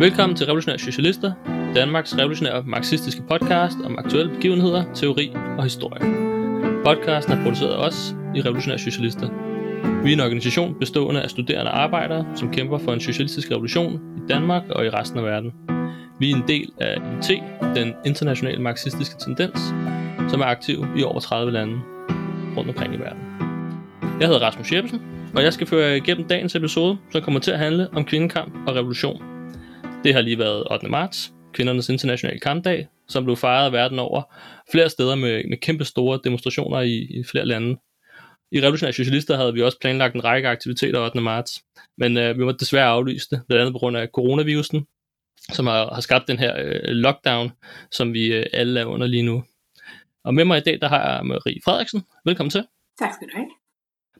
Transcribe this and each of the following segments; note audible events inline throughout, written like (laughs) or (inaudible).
Velkommen til Revolutionære Socialister, Danmarks revolutionære marxistiske podcast om aktuelle begivenheder, teori og historie. Podcasten er produceret af os i Revolutionære Socialister. Vi er en organisation bestående af studerende arbejdere, som kæmper for en socialistisk revolution i Danmark og i resten af verden. Vi er en del af IT, den internationale marxistiske tendens, som er aktiv i over 30 lande rundt omkring i verden. Jeg hedder Rasmus Jeppesen, og jeg skal føre igennem dagens episode, som kommer til at handle om kvindekamp og revolution. Det har lige været 8. marts, kvindernes internationale kampdag, som blev fejret verden over flere steder med, med kæmpe store demonstrationer i, i flere lande. I Revolutionære Socialister havde vi også planlagt en række aktiviteter 8. marts, men øh, vi var desværre aflyst det, blandt andet på grund af coronavirusen, som har, har skabt den her øh, lockdown, som vi øh, alle er under lige nu. Og med mig i dag, der har jeg Marie Frederiksen. Velkommen til. Tak skal du have.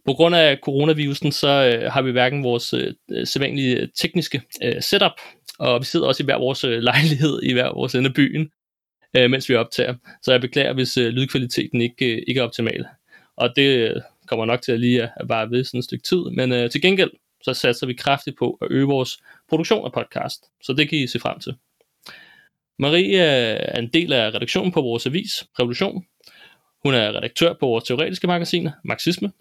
På grund af coronavirusen, så øh, har vi hverken vores øh, sædvanlige tekniske øh, setup, og vi sidder også i hver vores øh, (laughs) lejlighed i hver vores ende af byen, øh, mens vi optager. Så jeg beklager, hvis øh, lydkvaliteten ikke, øh, ikke er optimal. Og det øh, kommer nok til at lige at, at bare ved sådan et stykke tid. Men øh, til gengæld, så satser vi kraftigt på at øge vores produktion af podcast. Så det kan I se frem til. Marie er en del af redaktionen på vores avis, Revolution. Hun er redaktør på vores teoretiske magasin, Marxisme.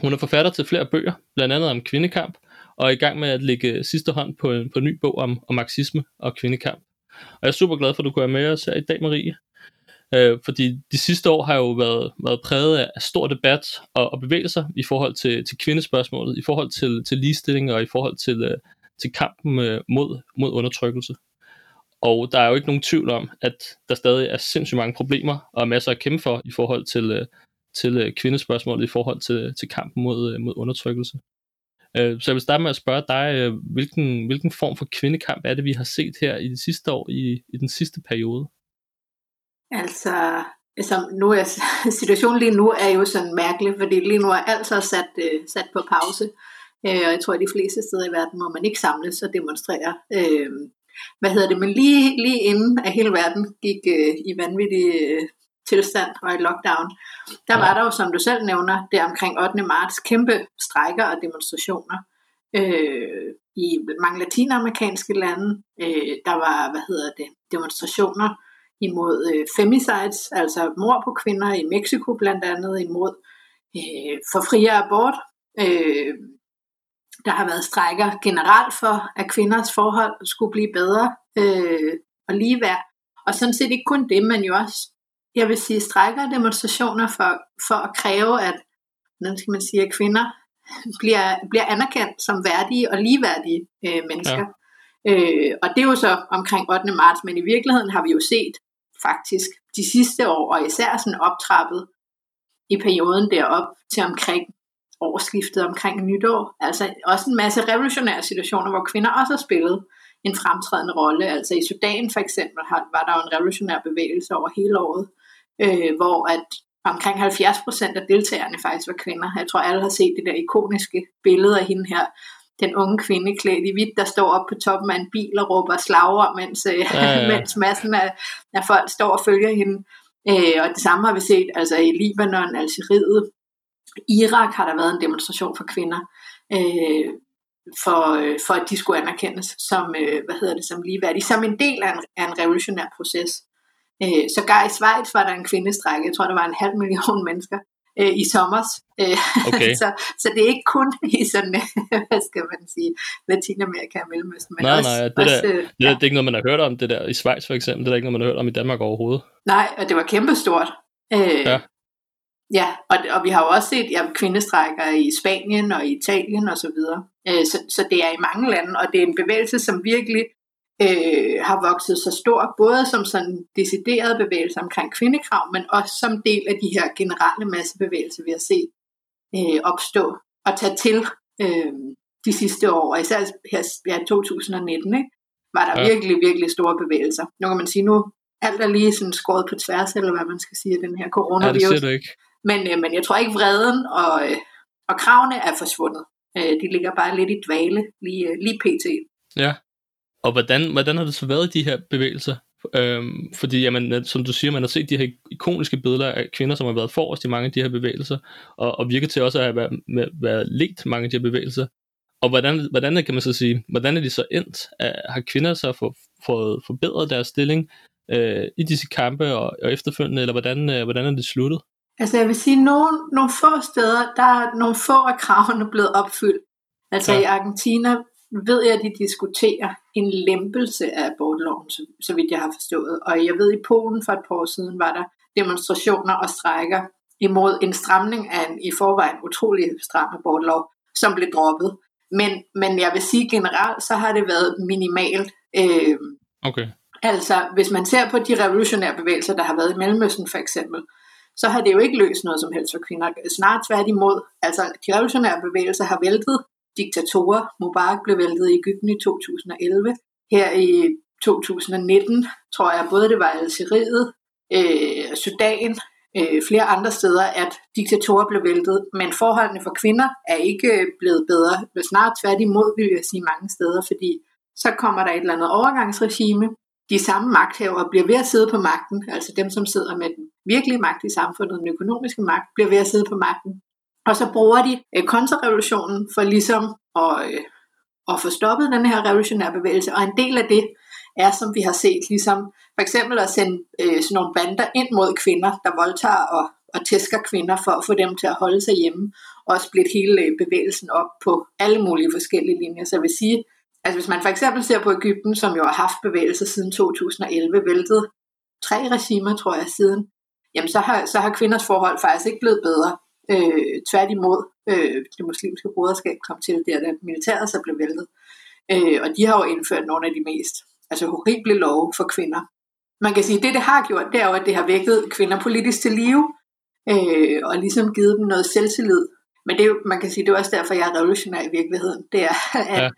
Hun er forfatter til flere bøger, blandt andet om kvindekamp, og er i gang med at lægge sidste hånd på en, på en ny bog om, om marxisme og kvindekamp. Og jeg er super glad for, at du kunne være med os her i dag, Marie. Øh, fordi de sidste år har jo været, været præget af stor debat og, og bevægelser i forhold til, til kvindespørgsmålet, i forhold til, til ligestilling og i forhold til, øh, til kampen øh, mod, mod undertrykkelse. Og der er jo ikke nogen tvivl om, at der stadig er sindssygt mange problemer og masser at kæmpe for i forhold til, øh, til øh, kvindespørgsmålet, i forhold til, til kampen mod, øh, mod undertrykkelse. Øh, så jeg vil starte med at spørge dig, øh, hvilken, hvilken form for kvindekamp er det, vi har set her i de sidste år, i, i den sidste periode? Altså, altså nu er (laughs) situationen lige nu er jo sådan mærkelig, fordi lige nu er alt så sat, øh, sat på pause. Øh, og jeg tror, at de fleste steder i verden må man ikke samles og demonstrere. Øh, hvad hedder det? Men lige, lige inden at hele verden gik øh, i vanvittig øh, tilstand og i lockdown, der var der jo, som du selv nævner, det omkring 8. marts, kæmpe strækker og demonstrationer øh, i mange latinamerikanske lande. Øh, der var, hvad hedder det, demonstrationer imod øh, femicides, altså mor på kvinder i Mexico blandt andet, imod øh, for friere abort. Øh, der har været strækker generelt for, at kvinders forhold skulle blive bedre øh, og ligeværd. Og sådan set ikke kun det, men jo også jeg vil sige, strækker demonstrationer for, for at kræve, at, hvordan skal man sige, at kvinder bliver, bliver anerkendt som værdige og ligeværdige øh, mennesker. Ja. Øh, og det er jo så omkring 8. marts, men i virkeligheden har vi jo set faktisk de sidste år, og især sådan optrappet i perioden derop til omkring årsskiftet omkring nytår. Altså også en masse revolutionære situationer, hvor kvinder også har spillet en fremtrædende rolle. Altså i Sudan for eksempel var der jo en revolutionær bevægelse over hele året, øh, hvor at omkring 70 procent af deltagerne faktisk var kvinder. Jeg tror, alle har set det der ikoniske billede af hende her, den unge kvinde klædt i hvidt, der står op på toppen af en bil og råber slagord, mens, øh, ja, ja. (laughs) mens massen af, af folk står og følger hende. Øh, og det samme har vi set altså i Libanon, Algeriet, Irak har der været en demonstration for kvinder, øh, for, øh, for at de skulle anerkendes som, øh, hvad hedder det, som ligeværdige, som en del af en, af en revolutionær proces. Øh, så gar i Schweiz var der en kvindestrække, jeg tror der var en halv million (laughs) mennesker øh, i sommer. Øh, okay. (laughs) så, så det er ikke kun (laughs) i sådan, hvad skal man sige, Latinamerika og Mellemøsten. Men nej, også, nej, det, også, der, øh, det, ja. det er ikke noget, man har hørt om, det der i Schweiz for eksempel, det er ikke noget, man har hørt om i Danmark overhovedet. Nej, og det var kæmpestort. Øh, ja. Ja, og, og vi har jo også set ja, kvindestrækker i Spanien og Italien og så videre. Øh, så, så det er i mange lande, og det er en bevægelse, som virkelig øh, har vokset så stor, både som sådan decideret bevægelse omkring kvindekrav, men også som del af de her generelle massebevægelser, vi har set øh, opstå og tage til øh, de sidste år, og især her ja, 2019, ikke, var der ja. virkelig, virkelig store bevægelser. Nu kan man sige, nu alt er lige sådan skåret på tværs, eller hvad man skal sige, den her coronavirus. Ja, det ser du ikke. Men, øh, men jeg tror ikke, vreden og, øh, og kravene er forsvundet. Øh, de ligger bare lidt i dvale, lige, øh, lige pt. Ja, og hvordan, hvordan har det så været de her bevægelser? Øhm, fordi, jamen, som du siger, man har set de her ikoniske billeder af kvinder, som har været forrest i mange af de her bevægelser, og, og virker til også at have været, været let mange af de her bevægelser. Og hvordan, hvordan kan man så sige, hvordan er de så endt? Har kvinder så fået, fået forbedret deres stilling øh, i disse kampe og, og efterfølgende, eller hvordan, øh, hvordan er det sluttet? Altså jeg vil sige, nogle, nogle få steder, der er nogle få af kravene blevet opfyldt. Altså ja. i Argentina ved jeg, at de diskuterer en lempelse af abortloven, så, så vidt jeg har forstået. Og jeg ved, at i Polen for et par år siden var der demonstrationer og strækker imod en stramning af en i forvejen utrolig stram abortlov, som blev droppet. Men, men jeg vil sige generelt, så har det været minimalt. Øh, okay. Altså, hvis man ser på de revolutionære bevægelser, der har været i Mellemøsten for eksempel, så har det jo ikke løst noget som helst for kvinder. Snart tværtimod. Altså, de revolutionære bevægelser har væltet diktatorer. Mubarak blev væltet i Ægypten i 2011. Her i 2019, tror jeg, både det var Algeriet, øh, Sudan, øh, flere andre steder, at diktatorer blev væltet. Men forholdene for kvinder er ikke blevet bedre. Men Snart tværtimod, vil jeg sige mange steder, fordi så kommer der et eller andet overgangsregime. De samme magthavere bliver ved at sidde på magten, altså dem, som sidder med den virkelige magt i samfundet, den økonomiske magt, bliver ved at sidde på magten. Og så bruger de øh, kontrarevolutionen for ligesom at, øh, at få stoppet den her revolutionære bevægelse. Og en del af det er, som vi har set, ligesom for eksempel at sende øh, sådan nogle bander ind mod kvinder, der voldtager og, og tæsker kvinder for at få dem til at holde sig hjemme, og splitte hele øh, bevægelsen op på alle mulige forskellige linjer. Så jeg vil sige, altså hvis man for eksempel ser på Ægypten, som jo har haft bevægelser siden 2011, væltet tre regimer, tror jeg, siden, jamen så har, så har kvinders forhold faktisk ikke blevet bedre. Øh, tværtimod, øh, det muslimske broderskab kom til, der da militæret så blev væltet. Øh, og de har jo indført nogle af de mest altså horrible love for kvinder. Man kan sige, at det, det har gjort, det er jo, at det har vækket kvinder politisk til live, øh, og ligesom givet dem noget selvtillid. Men det man kan sige, det er også derfor, jeg er revolutionær i virkeligheden. Det er, at, ja.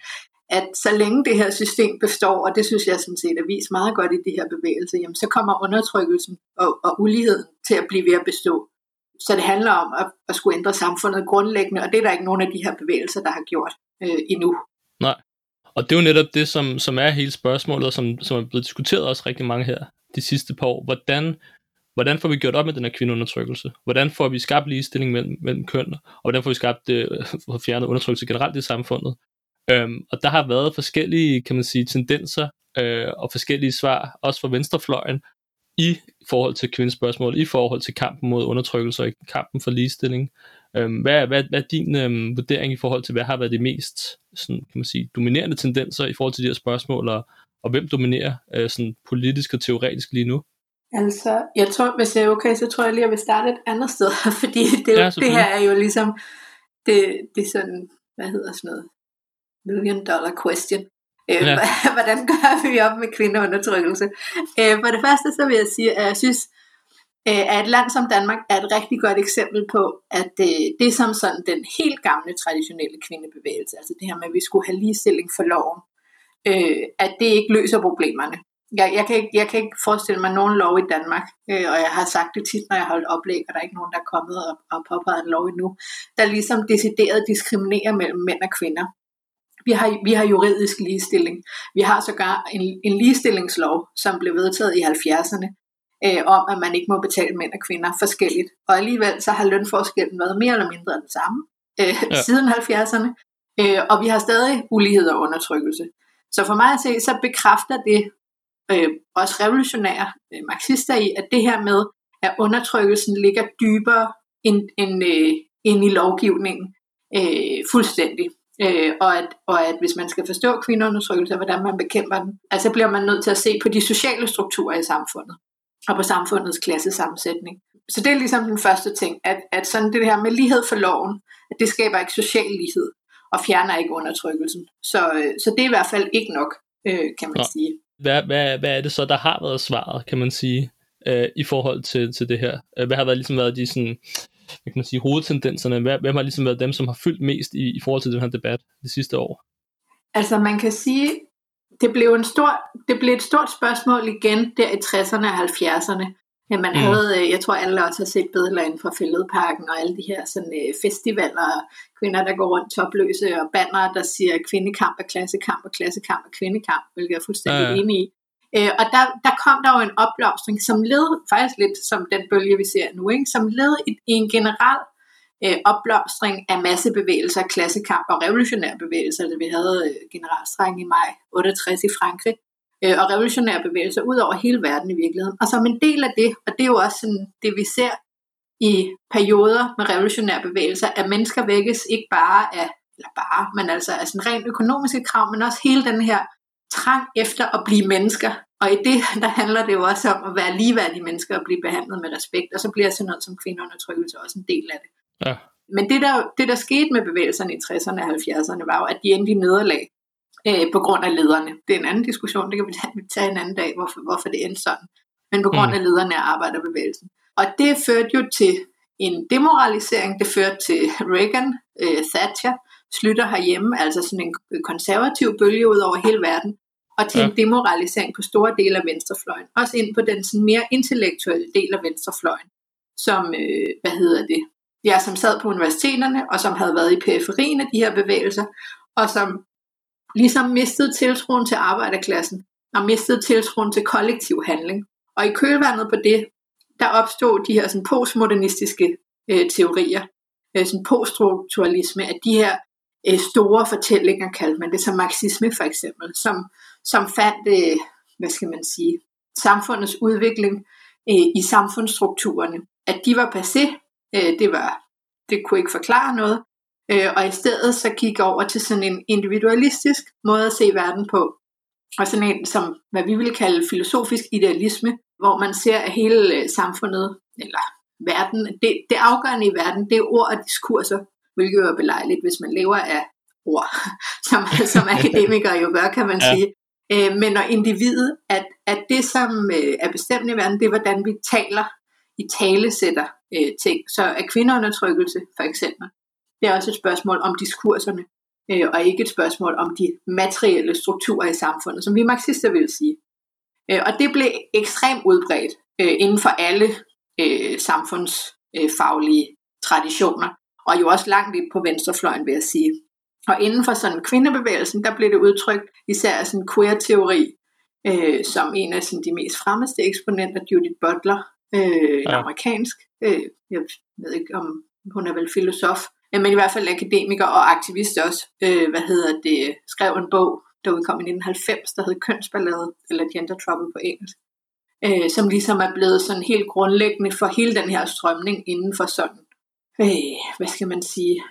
at så længe det her system består, og det synes jeg sådan set er vist meget godt i de her bevægelser, jamen så kommer undertrykkelsen og, og uligheden til at blive ved at bestå. Så det handler om at, at skulle ændre samfundet grundlæggende, og det er der ikke nogen af de her bevægelser, der har gjort øh, endnu. Nej. Og det er jo netop det, som, som er hele spørgsmålet, og som, som er blevet diskuteret også rigtig mange her de sidste par år. Hvordan, hvordan får vi gjort op med den her kvindeundertrykkelse? Hvordan får vi skabt ligestilling mellem, mellem køn? Og hvordan får vi skabt det, øh, (laughs) fjernet undertrykkelse generelt i samfundet? Øhm, og der har været forskellige, kan man sige, tendenser øh, og forskellige svar, også fra venstrefløjen, i forhold til kvindespørgsmål, i forhold til kampen mod undertrykkelse og i kampen for ligestilling. Øhm, hvad, hvad, hvad er din øhm, vurdering i forhold til, hvad har været de mest sådan, kan man sige, dominerende tendenser i forhold til de her spørgsmål, og, og hvem dominerer øh, sådan politisk og teoretisk lige nu? Altså, jeg tror, hvis det er okay, så tror jeg lige, at jeg vil starte et andet sted, (laughs) fordi det, ja, det her er jo ligesom, det, det er sådan, hvad hedder sådan noget, million dollar question. Øh, ja. (laughs) Hvordan gør vi op med kvindeundertrykkelse? Øh, for det første så vil jeg sige, at jeg synes, øh, at et land som Danmark er et rigtig godt eksempel på, at øh, det er som sådan den helt gamle traditionelle kvindebevægelse, altså det her med, at vi skulle have ligestilling for loven, øh, at det ikke løser problemerne. Jeg, jeg, kan ikke, jeg kan ikke forestille mig nogen lov i Danmark, øh, og jeg har sagt det tit, når jeg har holdt oplæg, og der er ikke nogen, der er kommet og, og påpeget en lov endnu, der ligesom decideret diskriminerer mellem mænd og kvinder. Vi har, vi har juridisk ligestilling. Vi har sågar en, en ligestillingslov, som blev vedtaget i 70'erne, øh, om at man ikke må betale mænd og kvinder forskelligt. Og alligevel så har lønforskellen været mere eller mindre den samme øh, ja. siden 70'erne. Øh, og vi har stadig ulighed og undertrykkelse. Så for mig at se, så bekræfter det øh, også revolutionære øh, marxister i, at det her med, at undertrykkelsen ligger dybere end, end, øh, end i lovgivningen øh, fuldstændig. Øh, og, at, og at hvis man skal forstå kvindeundertrykkelse, hvordan man bekæmper den, altså bliver man nødt til at se på de sociale strukturer i samfundet, og på samfundets klassesammensætning. Så det er ligesom den første ting, at, at sådan det her med lighed for loven, at det skaber ikke social lighed, og fjerner ikke undertrykkelsen. Så, øh, så det er i hvert fald ikke nok, øh, kan man Nå. sige. Hvad, hvad, hvad er det så, der har været svaret, kan man sige, øh, i forhold til, til det her? Øh, hvad har været, ligesom været de sådan, hvad kan man sige, hovedtendenserne? Hvem har ligesom været dem, som har fyldt mest i, i forhold til den her debat de sidste år? Altså man kan sige, det blev, en stor, det blev et stort spørgsmål igen der i 60'erne og 70'erne. Ja, man mm. havde, øh, jeg tror alle også har set billeder inden for Fælledparken og alle de her sådan, øh, festivaler, kvinder der går rundt topløse og banner, der siger kvindekamp er klassekamp og klassekamp er kvindekamp, hvilket jeg er fuldstændig ja. enig i. Øh, og der, der kom der jo en opblomstring, som led faktisk lidt som den bølge, vi ser nu, ikke? som led i, i en generel øh, opblomstring af massebevægelser, klassekamp og revolutionære bevægelser. Altså, vi havde øh, generalstrækken i maj 68 i Frankrig, øh, og revolutionære bevægelser ud over hele verden i virkeligheden. Og som en del af det, og det er jo også sådan, det, vi ser i perioder med revolutionære bevægelser, at mennesker vækkes ikke bare af, eller bare, men altså af sådan rent økonomiske krav, men også hele den her trang efter at blive mennesker. Og i det, (laughs) der handler det jo også om at være ligeværdige mennesker og blive behandlet med respekt, og så bliver sådan noget som kvindeundertrykkelse også en del af det. Ja. Men det der, det, der skete med bevægelserne i 60'erne og 70'erne, var jo, at de endte i nederlag øh, på grund af lederne. Det er en anden diskussion, det kan vi tage, tage en anden dag, hvorfor, hvorfor det endte sådan. Men på grund mm. af lederne af arbejderbevægelsen. Og det førte jo til en demoralisering, det førte til Reagan, øh, Thatcher, Slytter herhjemme, altså sådan en konservativ bølge ud over hele verden, og til ja. en demoralisering på store dele af venstrefløjen. Også ind på den sådan mere intellektuelle del af venstrefløjen, som, øh, hvad hedder det, ja, som sad på universiteterne, og som havde været i periferien af de her bevægelser, og som ligesom mistede tiltroen til arbejderklassen, og mistede tiltroen til kollektiv handling. Og i kølvandet på det, der opstod de her sådan postmodernistiske øh, teorier, øh, sådan poststrukturalisme, at de her øh, store fortællinger, kaldte man det, som marxisme for eksempel, som, som fandt, øh, hvad skal man sige, samfundets udvikling øh, i samfundsstrukturerne, at de var passé, øh, det var, det kunne ikke forklare noget, øh, og i stedet så gik over til sådan en individualistisk måde at se verden på, og sådan en som, hvad vi vil kalde filosofisk idealisme, hvor man ser at hele øh, samfundet, eller verden, det, det afgørende i verden, det er ord og diskurser, hvilket jo er belejligt, hvis man lever af ord, (laughs) som, som (laughs) akademikere jo gør, kan man ja. sige. Øh, men når individet, at, at det som øh, er bestemt i verden, det er hvordan vi taler, i talesætter øh, ting. Så er kvindeundertrykkelse for eksempel, det er også et spørgsmål om diskurserne, øh, og ikke et spørgsmål om de materielle strukturer i samfundet, som vi marxister vil sige. Øh, og det blev ekstremt udbredt øh, inden for alle øh, samfundsfaglige øh, traditioner, og jo også langt ind på venstrefløjen, vil jeg sige. Og inden for sådan kvindebevægelsen, der blev det udtrykt især sådan queer-teori, øh, som en af sådan, de mest fremmeste eksponenter, Judith Butler, øh, ja. amerikansk, øh, jeg ved ikke om hun er vel filosof, men i hvert fald akademiker og aktivist også, øh, hvad hedder det, skrev en bog, der udkom i 1990, der hed Kønsballade, eller Gender Trouble på engelsk, øh, som ligesom er blevet sådan helt grundlæggende for hele den her strømning inden for sådan, øh, hvad skal man sige,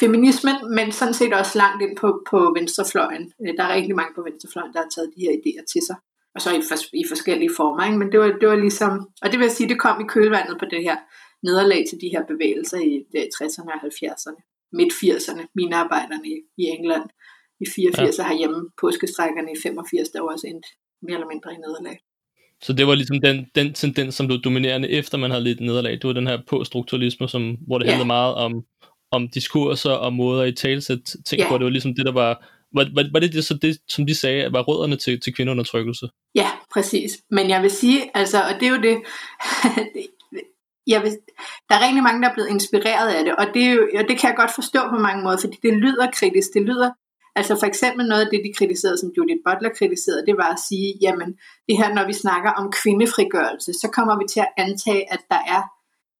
feminismen, men sådan set også langt ind på, på venstrefløjen. Øh, der er rigtig mange på venstrefløjen, der har taget de her idéer til sig. Og så i, for, i forskellige former. Ikke? Men det var, det var ligesom, og det vil sige, det kom i kølvandet på det her nederlag til de her bevægelser i 60'erne og 70'erne. Midt 80'erne, mine arbejderne i, i England i 84 ja. herhjemme, påskestrækkerne i 85, der var også endt mere eller mindre i nederlag. Så det var ligesom den, den tendens, som blev dominerende efter man havde lidt nederlag. Det var den her poststrukturalisme, som, hvor det ja. handlede meget om, om diskurser og måder i talsæt ting, ja. hvor det var ligesom det, der var var, var, var det, det så det, som de sagde, var rødderne til, til kvindeundertrykkelse? Ja, præcis. Men jeg vil sige, altså, og det er jo det, (laughs) jeg vil, der er rigtig mange, der er blevet inspireret af det, og det, er jo, og det kan jeg godt forstå på mange måder, fordi det lyder kritisk, det lyder, altså for eksempel noget af det, de kritiserede, som Judith Butler kritiserede, det var at sige, jamen det her, når vi snakker om kvindefrigørelse, så kommer vi til at antage, at der er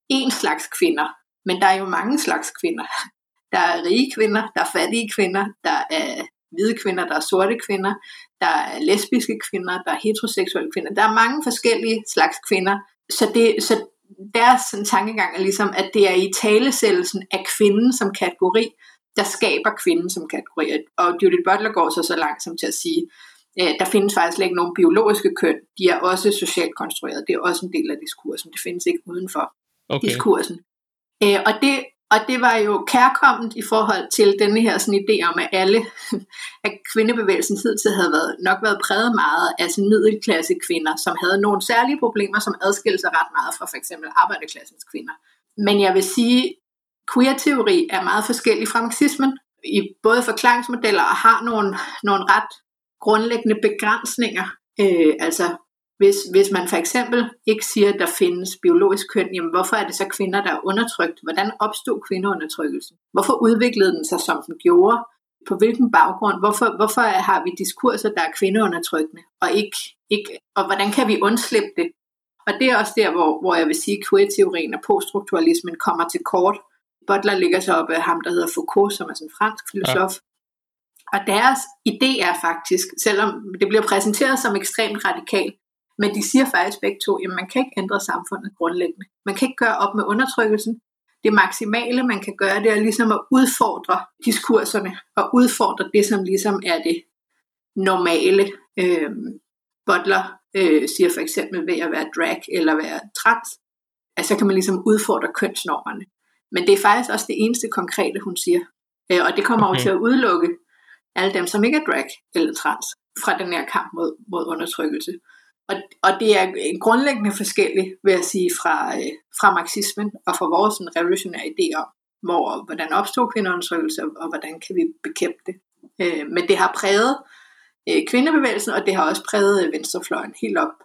en slags kvinder, men der er jo mange slags kvinder. (laughs) Der er rige kvinder, der er fattige kvinder, der er hvide kvinder, der er sorte kvinder, der er lesbiske kvinder, der er heteroseksuelle kvinder. Der er mange forskellige slags kvinder. Så, det, så deres sådan, tankegang er ligesom, at det er i talesættelsen af kvinden som kategori, der skaber kvinden som kategori. Og Judith Butler går så så langt som til at sige, at der findes faktisk ikke nogen biologiske køn. De er også socialt konstrueret. Det er også en del af diskursen. Det findes ikke uden for okay. diskursen. Øh, og det og det var jo kærkommet i forhold til denne her sådan idé om, at alle, at kvindebevægelsen hidtil havde været, nok været præget meget af sådan middelklasse kvinder, som havde nogle særlige problemer, som adskilte sig ret meget fra for eksempel arbejderklassens kvinder. Men jeg vil sige, queer-teori er meget forskellig fra marxismen, i både forklaringsmodeller og har nogle, nogle ret grundlæggende begrænsninger. Øh, altså hvis, hvis man for eksempel ikke siger, at der findes biologisk køn, jamen hvorfor er det så kvinder, der er undertrykt? Hvordan opstod kvindeundertrykkelsen? Hvorfor udviklede den sig, som den gjorde? På hvilken baggrund? Hvorfor, hvorfor har vi diskurser, der er kvindeundertrykkende? Og, ikke, ikke, og hvordan kan vi undslippe det? Og det er også der, hvor, hvor jeg vil sige, at queer-teorien og poststrukturalismen kommer til kort. Butler ligger så op af ham, der hedder Foucault, som er sådan en fransk filosof. Ja. Og deres idé er faktisk, selvom det bliver præsenteret som ekstremt radikalt, men de siger faktisk begge to, at man kan ikke ændre samfundet grundlæggende. Man kan ikke gøre op med undertrykkelsen. Det maksimale, man kan gøre, det er ligesom at udfordre diskurserne, og udfordre det, som ligesom er det normale. Øh, Butler øh, siger for eksempel ved at være drag eller være trans, at så kan man ligesom udfordre kønsnormerne. Men det er faktisk også det eneste konkrete, hun siger. Øh, og det kommer okay. over til at udelukke alle dem, som ikke er drag eller trans, fra den her kamp mod, mod undertrykkelse. Og, og det er grundlæggende forskelligt, vil jeg sige, fra, øh, fra marxismen og fra vores sådan, revolutionære idéer om, hvor, hvordan opstår kvindeundertrykkelse, og hvordan kan vi bekæmpe det. Øh, men det har præget øh, kvindebevægelsen, og det har også præget øh, venstrefløjen helt op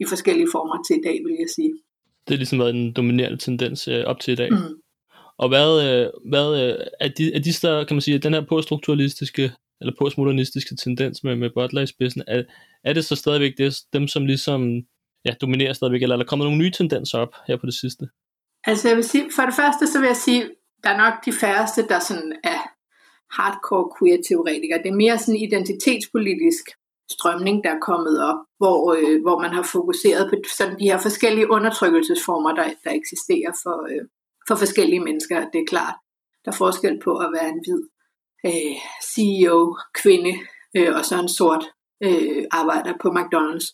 i forskellige former til i dag, vil jeg sige. Det er ligesom været en dominerende tendens øh, op til i dag. Mm. Og hvad, øh, hvad øh, er, de, er de der, kan man sige, den her poststrukturalistiske eller postmodernistiske tendens med, med Butler i spidsen, er, er det så stadigvæk det, dem, som ligesom ja, dominerer stadigvæk, eller er der kommet nogle nye tendenser op her på det sidste? Altså jeg vil sige, for det første så vil jeg sige, der er nok de færreste, der sådan er hardcore queer-teoretikere. Det er mere sådan en identitetspolitisk strømning, der er kommet op, hvor, øh, hvor man har fokuseret på sådan de her forskellige undertrykkelsesformer, der, der eksisterer for, øh, for forskellige mennesker. Det er klart, der er forskel på at være en hvid øh, CEO, kvinde, øh, og så en sort øh, arbejder på McDonald's.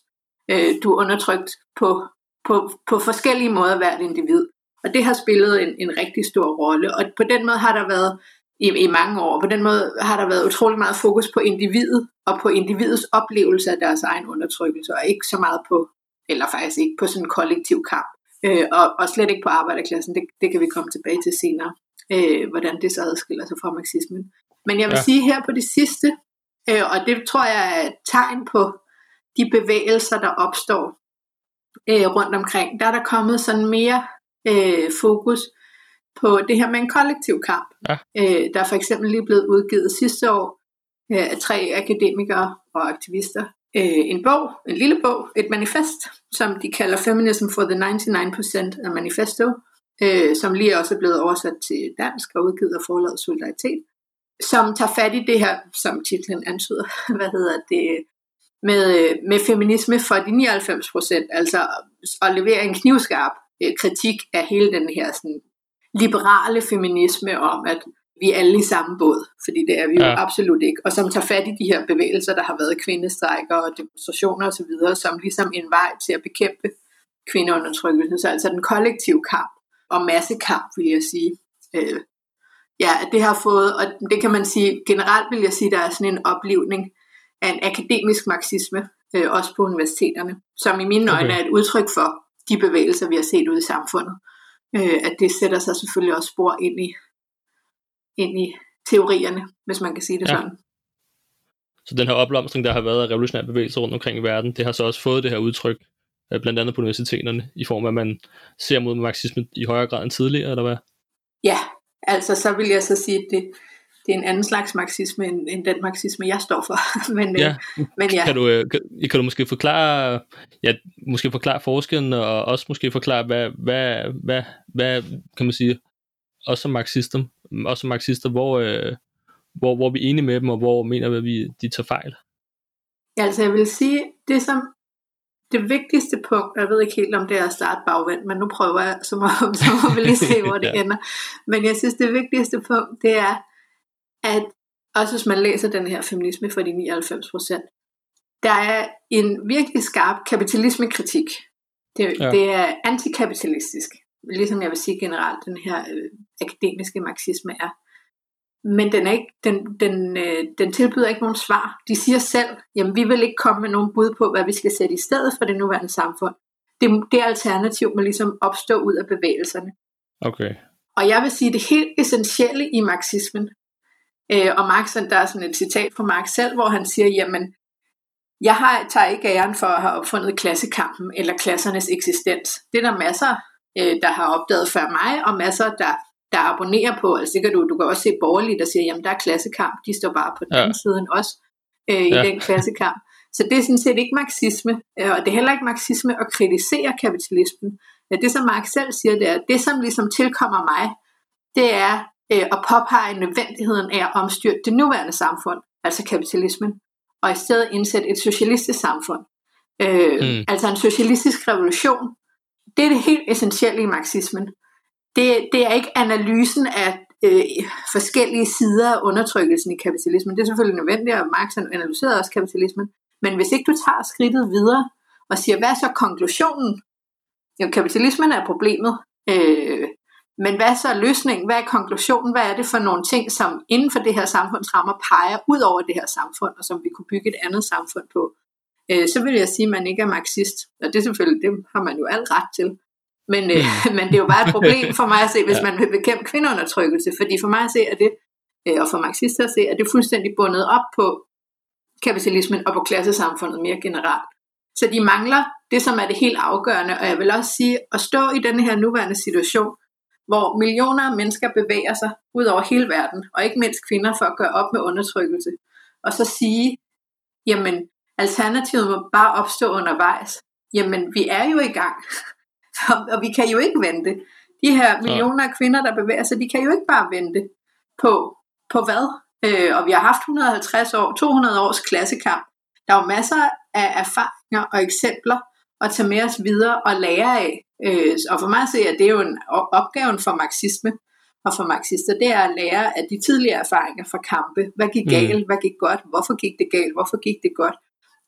Øh, du er undertrykt på, på, på forskellige måder hvert individ. Og det har spillet en, en rigtig stor rolle. Og på den måde har der været i, i mange år, på den måde har der været utrolig meget fokus på individet og på individets oplevelse af deres egen undertrykkelse, og ikke så meget på, eller faktisk ikke på sådan en kollektiv kamp. Øh, og, og slet ikke på arbejderklassen, det, det kan vi komme tilbage til senere, øh, hvordan det så adskiller sig fra marxismen. Men jeg vil ja. sige her på det sidste, øh, og det tror jeg er et tegn på de bevægelser, der opstår øh, rundt omkring, der er der kommet sådan mere øh, fokus på det her med en kollektiv kamp. Ja. Øh, der er for eksempel lige blevet udgivet sidste år øh, af tre akademikere og aktivister øh, en bog, en lille bog, et manifest, som de kalder Feminism for the 99% af Manifesto, øh, som lige også er blevet oversat til dansk og udgivet af forlaget Solidaritet som tager fat i det her, som titlen antyder, (laughs) hvad hedder det, med, med feminisme for de 99 procent, altså at levere en knivskarp øh, kritik af hele den her sådan, liberale feminisme om, at vi er alle i samme båd, fordi det er vi ja. jo absolut ikke, og som tager fat i de her bevægelser, der har været kvindestrækker og demonstrationer osv., som ligesom en vej til at bekæmpe kvindeundertrykkelse, så altså den kollektive kamp og massekamp, vil jeg sige, øh, ja, at det har fået, og det kan man sige, generelt vil jeg sige, der er sådan en oplevning af en akademisk marxisme, øh, også på universiteterne, som i mine øjne okay. er et udtryk for de bevægelser, vi har set ude i samfundet. Øh, at det sætter sig selvfølgelig også spor ind i, ind i teorierne, hvis man kan sige det ja. sådan. Så den her opblomstring, der har været af revolutionære bevægelser rundt omkring i verden, det har så også fået det her udtryk, øh, blandt andet på universiteterne, i form af, at man ser mod marxisme i højere grad end tidligere, eller hvad? Ja, Altså, så vil jeg så sige, at det, det er en anden slags marxisme, end, end den marxisme, jeg står for. (laughs) men, ja. Øh, men ja. Kan, du, øh, kan, kan du måske forklare, ja, måske forklare forskellen, og også måske forklare, hvad, hvad, hvad, hvad kan man sige, også som marxister, også som marxister hvor, øh, hvor, hvor vi er enige med dem, og hvor mener vi, de tager fejl? Ja, altså jeg vil sige, det som det vigtigste punkt, jeg ved ikke helt om det er at starte bagvendt, men nu prøver jeg, så må, så må vi lige se, hvor det (laughs) ja. ender. Men jeg synes, det vigtigste punkt, det er, at også hvis man læser den her feminisme for de 99 procent, der er en virkelig skarp kapitalismekritik. Det, ja. det er antikapitalistisk, ligesom jeg vil sige generelt, den her øh, akademiske marxisme er men den, er ikke, den, den, øh, den tilbyder ikke nogen svar. De siger selv, jamen vi vil ikke komme med nogen bud på, hvad vi skal sætte i stedet for det nuværende samfund. Det, det alternativ må ligesom opstå ud af bevægelserne. Okay. Og jeg vil sige, det helt essentielle i marxismen, øh, og Marx, der er sådan et citat fra Marx selv, hvor han siger, jamen, jeg har, tager ikke æren for at have opfundet klassekampen eller klassernes eksistens. Det er der masser, øh, der har opdaget før mig, og masser, der der abonnerer på, altså det kan du, du kan også se borgerlige, der siger, jamen der er klassekamp, de står bare på den ja. anden side end os øh, i ja. den klassekamp. Så det er sådan set ikke marxisme, øh, og det er heller ikke marxisme at kritisere kapitalismen. Ja, det som Marx selv siger, det er, det som ligesom tilkommer mig, det er øh, at påpege nødvendigheden af at omstyrte det nuværende samfund, altså kapitalismen, og i stedet indsætte et socialistisk samfund. Øh, mm. Altså en socialistisk revolution. Det er det helt essentielle i marxismen. Det, det er ikke analysen af øh, forskellige sider af undertrykkelsen i kapitalismen. Det er selvfølgelig nødvendigt, og Marx analyserer også kapitalismen. Men hvis ikke du tager skridtet videre og siger, hvad er så konklusionen? Jo, kapitalismen er problemet. Øh, men hvad er så løsningen? Hvad er konklusionen? Hvad er det for nogle ting, som inden for det her samfundsrammer peger ud over det her samfund, og som vi kunne bygge et andet samfund på? Øh, så vil jeg sige, at man ikke er marxist. Og det er selvfølgelig, det har man jo alt ret til. Men, øh, (laughs) (laughs) men det er jo bare et problem for mig at se, hvis ja. man vil bekæmpe kvindeundertrykkelse. Fordi for mig at se, er det, øh, og for marxister at se, er det fuldstændig bundet op på kapitalismen og på klassesamfundet mere generelt. Så de mangler det, som er det helt afgørende. Og jeg vil også sige, at stå i den her nuværende situation, hvor millioner af mennesker bevæger sig ud over hele verden, og ikke mindst kvinder for at gøre op med undertrykkelse, og så sige, jamen, alternativet må bare opstå undervejs. Jamen, vi er jo i gang, og vi kan jo ikke vente. De her millioner af kvinder, der bevæger sig, de kan jo ikke bare vente på, på hvad? Øh, og vi har haft 150 år, 200 års klassekamp. Der er jo masser af erfaringer og eksempler at tage med os videre og lære af. Øh, og for mig at se, at det er jo en opgaven for marxisme og for marxister, det er at lære af de tidligere erfaringer fra kampe. Hvad gik mm. galt? Hvad gik godt? Hvorfor gik det galt? Hvorfor gik det godt?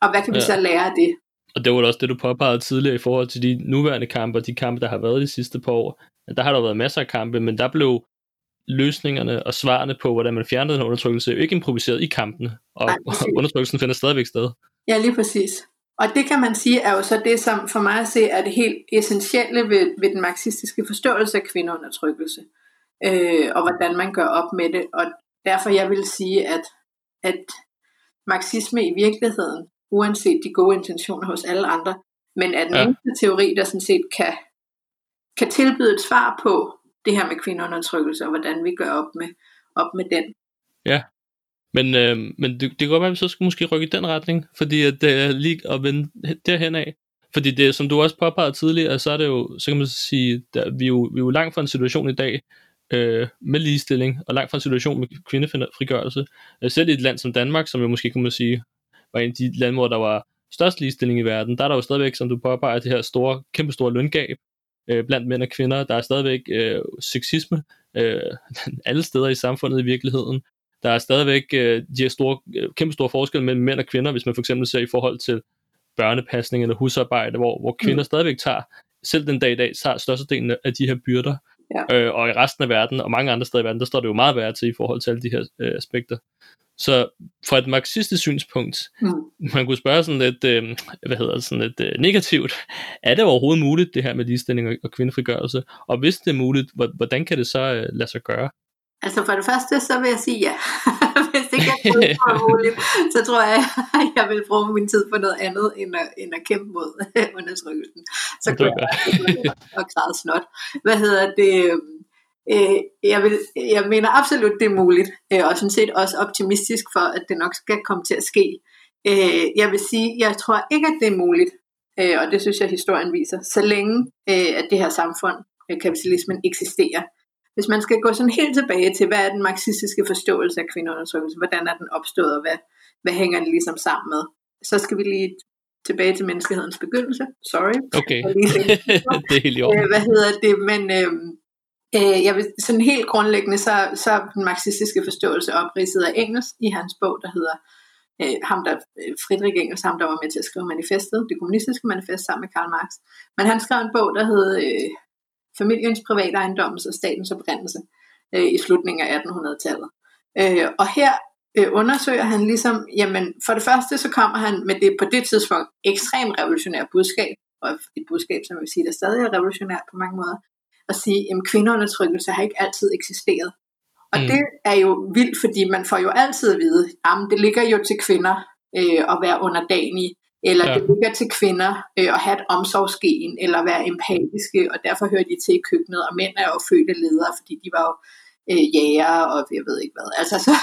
Og hvad kan vi ja. så lære af det? Og det var også det, du påpegede tidligere i forhold til de nuværende kampe, og de kampe, der har været de sidste par år. Der har der været masser af kampe, men der blev løsningerne og svarene på, hvordan man fjernede den undertrykkelse, jo ikke improviseret i kampene, og Nej, (laughs) undertrykkelsen finder stadigvæk sted. Ja, lige præcis. Og det kan man sige er jo så det, som for mig at se er det helt essentielle ved, ved den marxistiske forståelse af kvindeundertrykkelse, øh, og hvordan man gør op med det. Og derfor jeg vil sige, at, at marxisme i virkeligheden, uanset de gode intentioner hos alle andre, men er den ja. eneste teori, der sådan set kan, kan tilbyde et svar på det her med kvindeundertrykkelse, og hvordan vi gør op med, op med den. Ja, men, øh, men det, det kan godt være, at vi så skal måske rykke i den retning, fordi at det er lige at vende derhen af. Fordi det, som du også påpegede tidligere, så er det jo, så kan man sige, der, vi, er jo, vi er jo langt fra en situation i dag, øh, med ligestilling, og langt fra en situation med kvindefrigørelse. Øh, selv i et land som Danmark, som jo måske kunne man sige, var en af de lande, hvor der var størst ligestilling i verden, der er der jo stadigvæk, som du påpeger, det her store, kæmpe store løngab øh, blandt mænd og kvinder. Der er stadigvæk øh, sexisme øh, (laughs) alle steder i samfundet i virkeligheden. Der er stadigvæk øh, de her store, øh, kæmpe store forskelle mellem mænd og kvinder, hvis man for eksempel ser i forhold til børnepasning eller husarbejde, hvor, hvor kvinder mm. stadigvæk tager, selv den dag i dag, tager størstedelen af de her byrder. Ja. Øh, og i resten af verden, og mange andre steder i verden, der står det jo meget værre til i forhold til alle de her øh, aspekter. Så fra et marxistisk synspunkt, mm. man kunne spørge sådan lidt, øh, hvad hedder det, sådan lidt øh, negativt, er det overhovedet muligt det her med ligestilling og, og kvindefrigørelse? Og hvis det er muligt, hvordan kan det så øh, lade sig gøre? Altså for det første, så vil jeg sige ja. (laughs) Hvis det ikke er muligt, så tror jeg, at jeg vil bruge min tid på noget andet, end at, end at kæmpe mod (laughs) undertrykkelsen. Så kan jeg og græde snot. Hvad hedder det? Øh, jeg, vil, jeg mener absolut, det er muligt, øh, og sådan set også optimistisk for, at det nok skal komme til at ske. Øh, jeg vil sige, jeg tror ikke, at det er muligt, og det synes jeg, historien viser, så længe at det her samfund, kapitalismen, eksisterer. Hvis man skal gå sådan helt tilbage til, hvad er den marxistiske forståelse af kvindeundersøgelse, hvordan er den opstået, og hvad, hvad hænger det ligesom sammen med, så skal vi lige tilbage til menneskehedens begyndelse. Sorry. Okay. (laughs) det er helt i orden. Øh, hvad hedder det? Men øh, øh, jeg vil, sådan helt grundlæggende, så, så er den marxistiske forståelse opridset af Engels i hans bog, der hedder øh, ham der, øh, Friedrich Engels, ham der var med til at skrive manifestet, det kommunistiske manifest sammen med Karl Marx. Men han skrev en bog, der hed øh, familiens private ejendommens og statens oprindelse øh, i slutningen af 1800-tallet. Øh, og her øh, undersøger han ligesom, jamen for det første så kommer han med det på det tidspunkt ekstremt revolutionære budskab, og et budskab, som jeg vil sige, der stadig er revolutionært på mange måder, at sige, at kvindeundertrykkelse har ikke altid eksisteret. Og mm. det er jo vildt, fordi man får jo altid at vide, at det ligger jo til kvinder øh, at være underdanige, eller ja. det ligger til kvinder øh, at have et omsorgsgen, eller være empatiske, og derfor hører de til i køkkenet, og mænd er jo fødte ledere, fordi de var jo øh, jæger, og jeg ved ikke hvad. Altså, så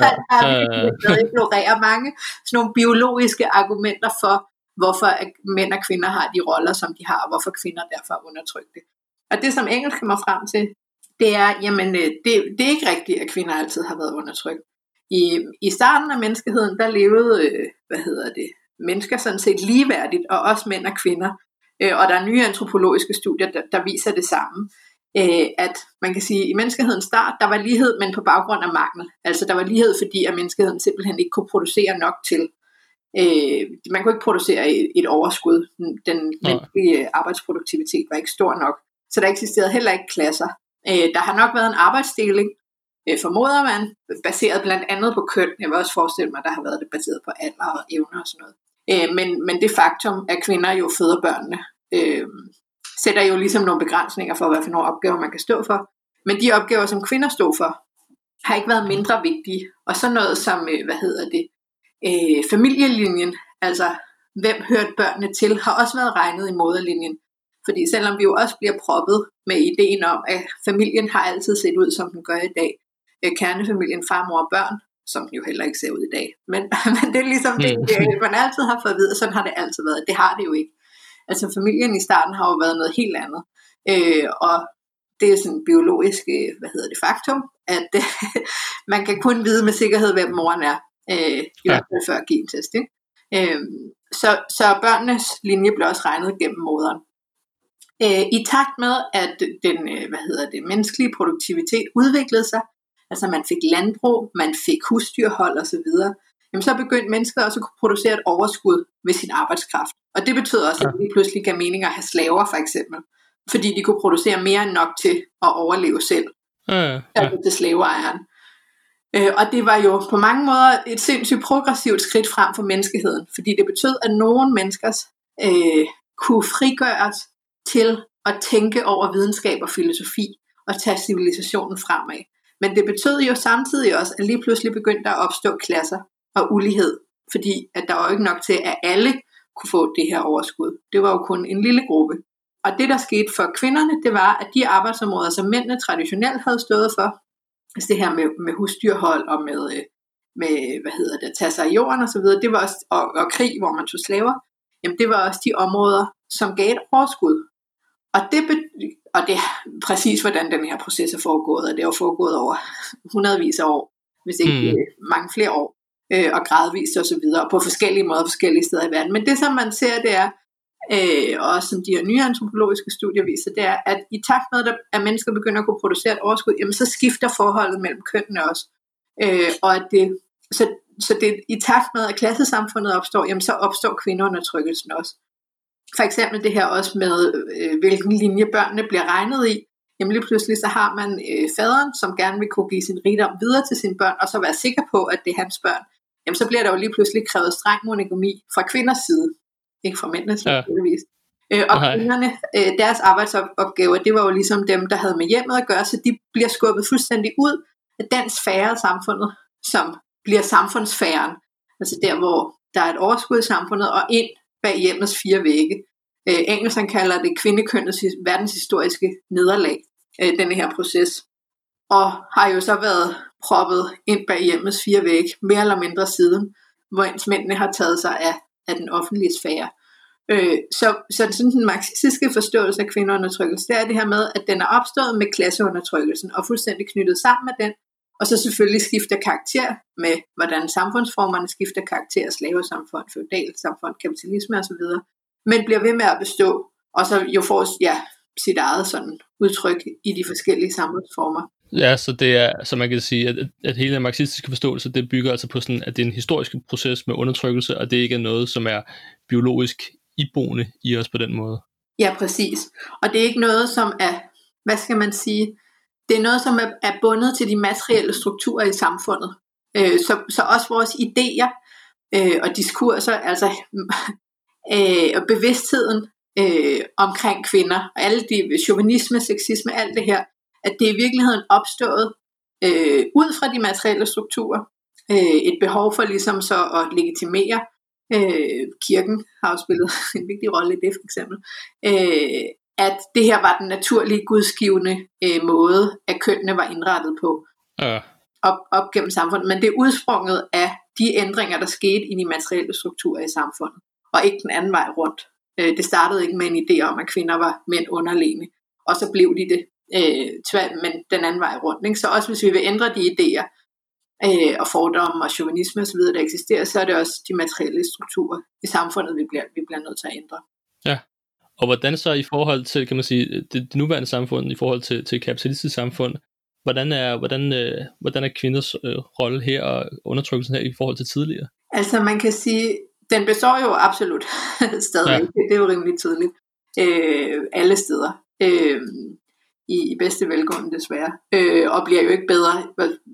der, (laughs) ja. der er ignorerer mange sådan nogle biologiske argumenter for, hvorfor mænd og kvinder har de roller, som de har, og hvorfor kvinder derfor er undertrykte. Og det, som engelsk kommer frem til, det er, jamen, øh, det, det er ikke rigtigt, at kvinder altid har været undertrykt. I, I starten af menneskeheden, der levede, øh, hvad hedder det, mennesker sådan set ligeværdigt, og også mænd og kvinder. Øh, og der er nye antropologiske studier, der, der viser det samme. Øh, at man kan sige, at i menneskehedens start, der var lighed, men på baggrund af mangel. Altså der var lighed, fordi at menneskeheden simpelthen ikke kunne producere nok til. Øh, man kunne ikke producere et, et overskud. Den menneskelige arbejdsproduktivitet var ikke stor nok. Så der eksisterede heller ikke klasser. Øh, der har nok været en arbejdsdeling, øh, formoder man, baseret blandt andet på køn. Jeg vil også forestille mig, at der har været det baseret på alder og evner og sådan noget. Øh, men, men det faktum, at kvinder jo føder børnene, øh, sætter jo ligesom nogle begrænsninger for, hvad for nogle opgaver man kan stå for. Men de opgaver, som kvinder stod for, har ikke været mindre vigtige. Og så noget som, øh, hvad hedder det, øh, familielinjen, altså hvem hørte børnene til, har også været regnet i moderlinjen. Fordi selvom vi jo også bliver proppet med ideen om, at familien har altid set ud, som den gør i dag, øh, kernefamilien, far, mor og børn, som den jo heller ikke ser ud i dag. Men, (laughs) men det er ligesom det, mm. man altid har fået at vide, sådan har det altid været. Det har det jo ikke. Altså familien i starten har jo været noget helt andet. Øh, og det er sådan biologisk, øh, hvad hedder det, faktum, at øh, (laughs) man kan kun vide med sikkerhed, hvem moren er. Øh, I hvert fald før gentest. Ikke? Øh, så, så børnenes linje blev også regnet gennem moderen. Øh, I takt med, at den øh, hvad hedder det, menneskelige produktivitet udviklede sig, altså man fik landbrug, man fik husdyrhold osv., jamen så begyndte mennesker også at kunne producere et overskud ved sin arbejdskraft. Og det betød også, at det pludselig gav mening at have slaver for eksempel, fordi de kunne producere mere end nok til at overleve selv. Ja, ja. Altså til slaveejeren. Øh, og det var jo på mange måder et sindssygt progressivt skridt frem for menneskeheden, fordi det betød, at nogle mennesker øh, kunne frigøres til at tænke over videnskab og filosofi og tage civilisationen fremad. Men det betød jo samtidig også, at lige pludselig begyndte der at opstå klasser og ulighed, fordi at der var jo ikke nok til, at alle kunne få det her overskud. Det var jo kun en lille gruppe. Og det, der skete for kvinderne, det var, at de arbejdsområder, som mændene traditionelt havde stået for, altså det her med, med husdyrhold og med, øh, med, hvad hedder det, at tage sig i jorden og så videre, det var også, og, og krig, hvor man tog slaver, jamen det var også de områder, som gav et overskud. Og det, og det er præcis, hvordan den her proces er foregået, og det har foregået over hundredvis af år, hvis ikke mm. Øh, mange flere år, øh, og gradvist og så videre, på forskellige måder forskellige steder i verden. Men det, som man ser, det er, øh, og som de her nye antropologiske studier viser, det er, at i takt med, at mennesker begynder at kunne producere et overskud, jamen så skifter forholdet mellem kønnene også. Øh, og at det, så, så det, i takt med, at klassesamfundet opstår, jamen så opstår kvindeundertrykkelsen også. For eksempel det her også med, øh, hvilken linje børnene bliver regnet i. Jamen lige pludselig så har man øh, faderen, som gerne vil kunne give sin rigdom videre til sine børn, og så være sikker på, at det er hans børn. Jamen så bliver der jo lige pludselig krævet streng monogami fra kvinders side, ikke fra mændenes ja. Øh, og okay. kvinderne, øh, deres arbejdsopgaver, det var jo ligesom dem, der havde med hjemmet at gøre, så de bliver skubbet fuldstændig ud af den sfære af samfundet, som bliver samfundsfæren. Altså der, hvor der er et overskud i samfundet, og ind bag hjemmets fire vægge. Øh, Engelsen kalder det kvindekønnets verdenshistoriske nederlag, øh, denne her proces. Og har jo så været proppet ind bag hjemmets fire vægge, mere eller mindre siden, hvor ens mændene har taget sig af, af den offentlige sfære. Øh, så, så sådan den marxistiske forståelse af kvindeundertrykkelse, det er det her med, at den er opstået med klasseundertrykkelsen, og fuldstændig knyttet sammen med den, og så selvfølgelig skifter karakter med, hvordan samfundsformerne skifter karakter, slavesamfund, feudalsamfund, kapitalisme osv., men bliver ved med at bestå, og så jo får ja, sit eget sådan udtryk i de forskellige samfundsformer. Ja, så det er, så man kan sige, at, at hele den marxistiske forståelse, det bygger altså på sådan, at det er en historisk proces med undertrykkelse, og det ikke er noget, som er biologisk iboende i os på den måde. Ja, præcis. Og det er ikke noget, som er, hvad skal man sige, det er noget, som er, er bundet til de materielle strukturer i samfundet. Øh, så, så også vores idéer øh, og diskurser, altså (laughs) øh, og bevidstheden øh, omkring kvinder, og alle de chauvinisme, sexisme, alt det her, at det er i virkeligheden opstået øh, ud fra de materielle strukturer. Øh, et behov for ligesom så at legitimere øh, kirken har jo spillet (laughs) en vigtig rolle i det for eksempel, øh, at det her var den naturlige gudsgivende øh, måde, at kønnene var indrettet på ja. op, op gennem samfundet. Men det er udsprunget af de ændringer, der skete i de materielle strukturer i samfundet, og ikke den anden vej rundt. Øh, det startede ikke med en idé om, at kvinder var mænd underlegne, og så blev de det øh, tvær, men den anden vej rundt. Ikke? Så også hvis vi vil ændre de idéer øh, og fordomme og chauvinisme osv., der eksisterer, så er det også de materielle strukturer i samfundet, vi bliver, vi bliver nødt til at ændre. Ja, og hvordan så i forhold til, kan man sige, det, det nuværende samfund, i forhold til, til kapitalistisk samfund, hvordan er, hvordan, øh, hvordan er kvinders øh, rolle her og undertrykkelsen her i forhold til tidligere? Altså man kan sige, den består jo absolut (laughs) stadig. Ja. Det er jo rimelig tydeligt. Øh, alle steder. Øh, i, i bedste velgående desværre. Øh, og bliver jo ikke bedre.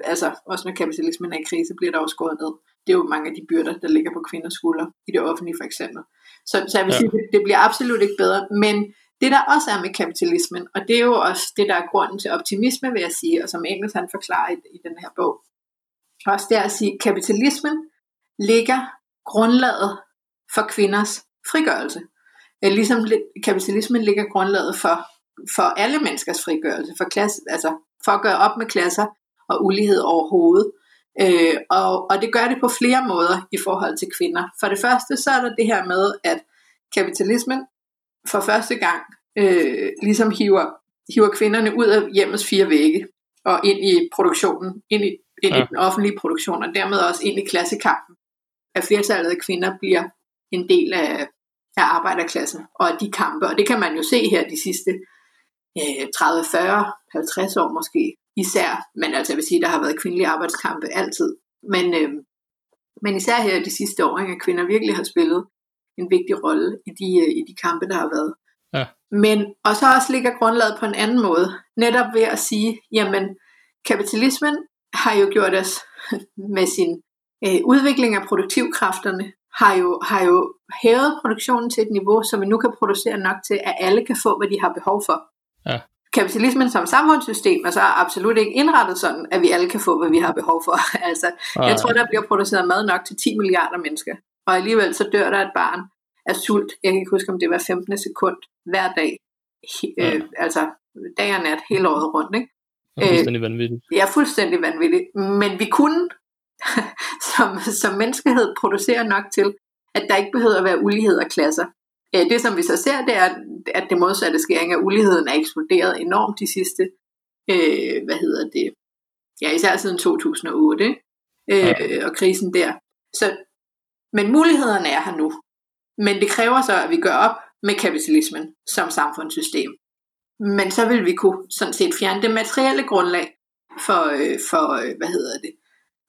Altså også når kapitalismen er i krise, bliver der også skåret ned. Det er jo mange af de byrder, der ligger på kvinders skuldre i det offentlige for eksempel. Så, så jeg vil ja. sige, det, det bliver absolut ikke bedre. Men det der også er med kapitalismen, og det er jo også det, der er grunden til optimisme, vil jeg sige, og som Engels han forklarer i, i den her bog, også det er at sige, at kapitalismen ligger grundlaget for kvinders frigørelse. Ligesom kapitalismen ligger grundlaget for, for alle menneskers frigørelse, for, klasse, altså for at gøre op med klasser og ulighed overhovedet. Øh, og, og det gør det på flere måder i forhold til kvinder. For det første så er der det her med, at kapitalismen for første gang øh, ligesom hiver, hiver kvinderne ud af hjemmets fire vægge og ind i produktionen, ind i, ind ja. i den offentlige produktion, og dermed også ind i klassekampen. At flertallet af kvinder bliver en del af, af arbejderklassen og af de kampe. Og det kan man jo se her de sidste øh, 30, 40, 50 år måske især. Men altså jeg vil sige, der har været kvindelige arbejdskampe altid. Men, øh, men især her de sidste år, at kvinder virkelig har spillet en vigtig rolle i de, øh, i de kampe, der har været. Ja. Men, og så også ligger grundlaget på en anden måde, netop ved at sige, jamen kapitalismen har jo gjort os (laughs) med sin øh, udvikling af produktivkræfterne, har jo, har jo hævet produktionen til et niveau, så vi nu kan producere nok til, at alle kan få, hvad de har behov for. Ja. Kapitalismen som samfundssystem er så absolut ikke indrettet sådan, at vi alle kan få, hvad vi har behov for. (laughs) altså, ja. jeg tror, der bliver produceret mad nok til 10 milliarder mennesker og alligevel så dør der et barn af sult. Jeg kan ikke huske, om det var 15. sekund hver dag. Ja. Øh, altså dag og nat hele året rundt. Ikke? Det er fuldstændig vanvittigt. Ja, fuldstændig vanvittigt. Men vi kunne (laughs) som, som menneskehed producere nok til, at der ikke behøver at være ulighed af klasser. Det som vi så ser, det er, at det modsatte skæring af uligheden er eksploderet enormt de sidste, øh, hvad hedder det, ja især siden 2008, ikke? Øh, ja. og krisen der. Så men mulighederne er her nu. Men det kræver så, at vi gør op med kapitalismen som samfundssystem. Men så vil vi kunne sådan set fjerne det materielle grundlag for, øh, for øh, hvad hedder det,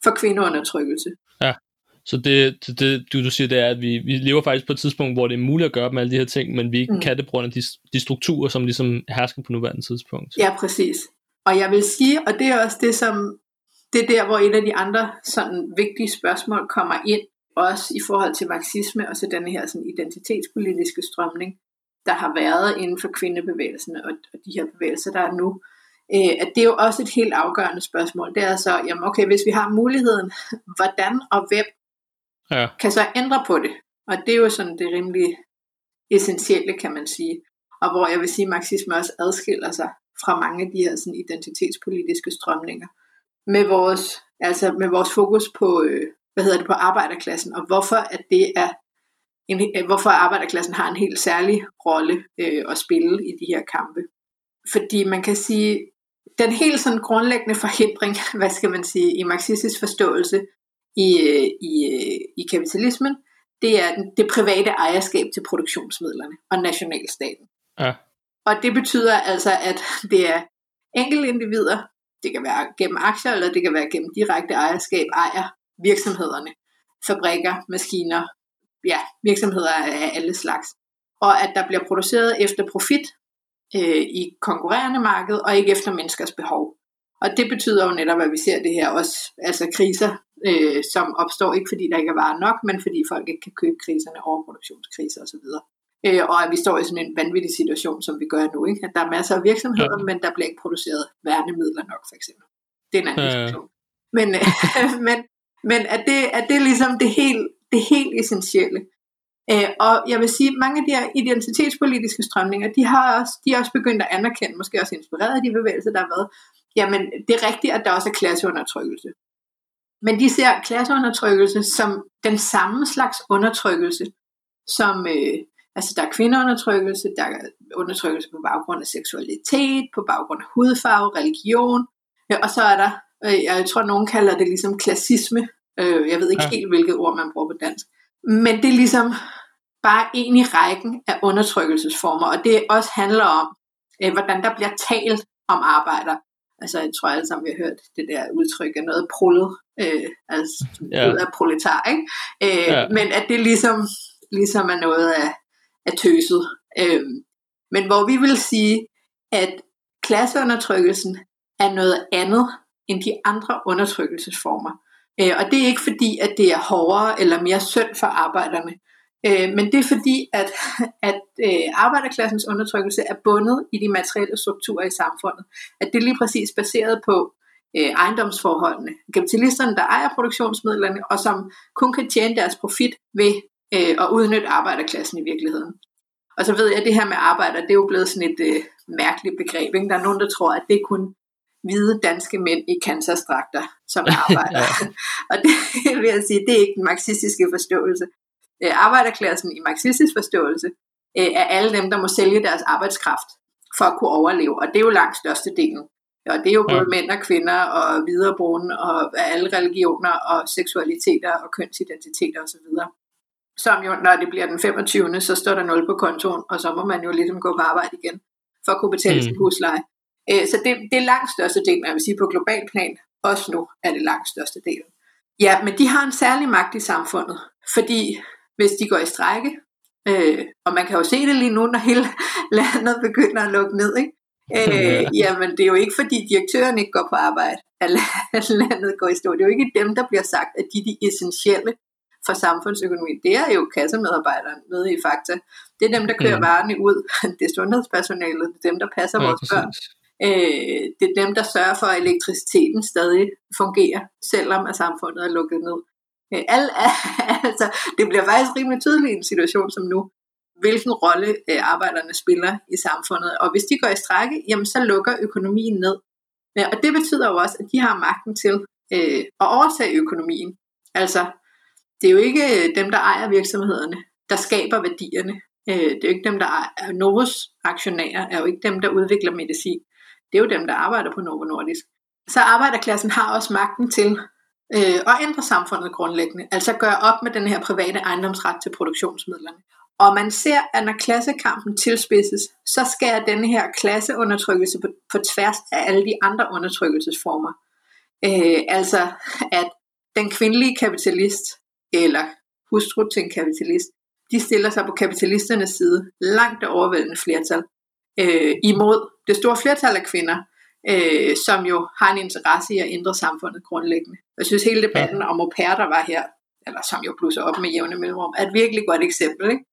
for kvindeundertrykkelse. Ja, så det, det du, du siger, det er, at vi, vi lever faktisk på et tidspunkt, hvor det er muligt at gøre med alle de her ting, men vi ikke mm. kan det på grund af de, de strukturer, som ligesom hersker på nuværende tidspunkt. Ja, præcis. Og jeg vil sige, og det er også det, som det er der, hvor et af de andre sådan vigtige spørgsmål kommer ind, også i forhold til marxisme og så den her sådan, identitetspolitiske strømning, der har været inden for kvindebevægelsen og, og de her bevægelser, der er nu, øh, at det er jo også et helt afgørende spørgsmål. Det er så, jamen okay, hvis vi har muligheden, (laughs) hvordan og hvem ja. kan så ændre på det? Og det er jo sådan det rimelig essentielle, kan man sige. Og hvor jeg vil sige, at marxisme også adskiller sig fra mange af de her sådan, identitetspolitiske strømninger. Med vores, altså med vores fokus på, øh, hvad hedder det, på arbejderklassen, og hvorfor at det er en, hvorfor arbejderklassen har en helt særlig rolle øh, at spille i de her kampe. Fordi man kan sige, den helt sådan grundlæggende forhindring, (laughs) hvad skal man sige, i marxistisk forståelse i, øh, i, øh, i kapitalismen, det er det private ejerskab til produktionsmidlerne og nationalstaten. Ja. Og det betyder altså, at (laughs) det er enkelte individer, det kan være gennem aktier, eller det kan være gennem direkte ejerskab, ejer virksomhederne, fabrikker, maskiner, ja, virksomheder af alle slags. Og at der bliver produceret efter profit øh, i konkurrerende marked, og ikke efter menneskers behov. Og det betyder jo netop, at vi ser det her også, altså kriser, øh, som opstår ikke fordi der ikke er varer nok, men fordi folk ikke kan købe kriserne, overproduktionskriser osv. Øh, og at vi står i sådan en vanvittig situation, som vi gør nu. Ikke? At der er masser af virksomheder, ja. men der bliver ikke produceret værnemidler nok, for eksempel. Det er en anden ja. diskussion. Men, (laughs) men, men at det, at det er ligesom det helt, det helt essentielle. Øh, og jeg vil sige, at mange af de her identitetspolitiske strømninger, de har også, de er også begyndt at anerkende, måske også inspireret af de bevægelser, der har været, jamen det er rigtigt, at der også er klasseundertrykkelse. Men de ser klasseundertrykkelse som den samme slags undertrykkelse, som, øh, Altså der er kvindeundertrykkelse, der er undertrykkelse på baggrund af seksualitet, på baggrund af hudfarve, religion, ja, og så er der, øh, jeg tror nogen kalder det ligesom klassisme, øh, jeg ved ikke ja. helt hvilket ord man bruger på dansk, men det er ligesom bare en i rækken af undertrykkelsesformer, og det også handler om, øh, hvordan der bliver talt om arbejder. Altså, jeg tror alle sammen, vi har hørt det der udtryk af noget prullet, øh, altså ja. ud af proletar, ikke? Øh, ja. Men at det ligesom, ligesom er noget af, af tøset. Øh, men hvor vi vil sige, at klasseundertrykkelsen er noget andet end de andre undertrykkelsesformer. Øh, og det er ikke fordi, at det er hårdere eller mere synd for arbejderne. Øh, men det er fordi, at, (laughs) at øh, arbejderklassens undertrykkelse er bundet i de materielle strukturer i samfundet. At det er lige præcis baseret på øh, ejendomsforholdene. Kapitalisterne, der ejer produktionsmidlerne, og som kun kan tjene deres profit ved øh, at udnytte arbejderklassen i virkeligheden. Og så ved jeg, at det her med arbejder, det er jo blevet sådan et øh, mærkeligt begreb. Ikke? Der er nogen, der tror, at det er kun hvide danske mænd i kansastrakter, som (laughs) arbejder. ja. (laughs) og det vil jeg sige, det er ikke den marxistiske forståelse. Øh, arbejderklassen i marxistisk forståelse øh, er alle dem, der må sælge deres arbejdskraft for at kunne overleve, og det er jo langt størstedelen. Og det er jo både ja. mænd og kvinder og viderebrugende og alle religioner og seksualiteter og kønsidentiteter osv. Som jo, når det bliver den 25. så står der 0 på kontoen, og så må man jo ligesom gå på arbejde igen for at kunne betale mm. sin husleje. Øh, så det, det er langt største del, jeg vil sige på global plan, også nu er det langt største del. Ja, men de har en særlig magt i samfundet, fordi hvis de går i strække, øh, og man kan jo se det lige nu, når hele (laughs) landet begynder at lukke ned, ikke? Øh, (laughs) jamen det er jo ikke fordi direktøren ikke går på arbejde, at (laughs) landet går i stå. Det er jo ikke dem, der bliver sagt, at de er de essentielle for samfundsøkonomien. Det er jo kassemedarbejderne nede i Fakta. Det er dem, der kører mm. varerne ud. Det er sundhedspersonalet. Det er dem, der passer ja, vores præcis. børn. Øh, det er dem, der sørger for, at elektriciteten stadig fungerer, selvom at samfundet er lukket ned. Øh, al, (laughs) altså, det bliver faktisk rimelig tydeligt i en situation som nu, hvilken rolle øh, arbejderne spiller i samfundet. Og hvis de går i strække, jamen så lukker økonomien ned. Ja, og det betyder jo også, at de har magten til øh, at overtage økonomien. Altså, det er jo ikke øh, dem, der ejer virksomhederne, der skaber værdierne. Øh, det er jo ikke dem, der er Novos aktionærer, er jo ikke dem, der udvikler medicin. Det er jo dem, der arbejder på Novo Nordisk. Så arbejderklassen har også magten til øh, og ændre samfundet grundlæggende, altså gøre op med den her private ejendomsret til produktionsmidlerne. Og man ser, at når klassekampen tilspidses, så skærer denne her klasseundertrykkelse på, på tværs af alle de andre undertrykkelsesformer. Øh, altså, at den kvindelige kapitalist, eller hustru til en kapitalist, de stiller sig på kapitalisternes side, langt det overvældende flertal, øh, imod det store flertal af kvinder, øh, som jo har en interesse i at ændre samfundet grundlæggende. Jeg synes hele debatten om au pair, der var her, eller som jo blusser op med jævne mellemrum, er et virkelig godt eksempel. Ikke?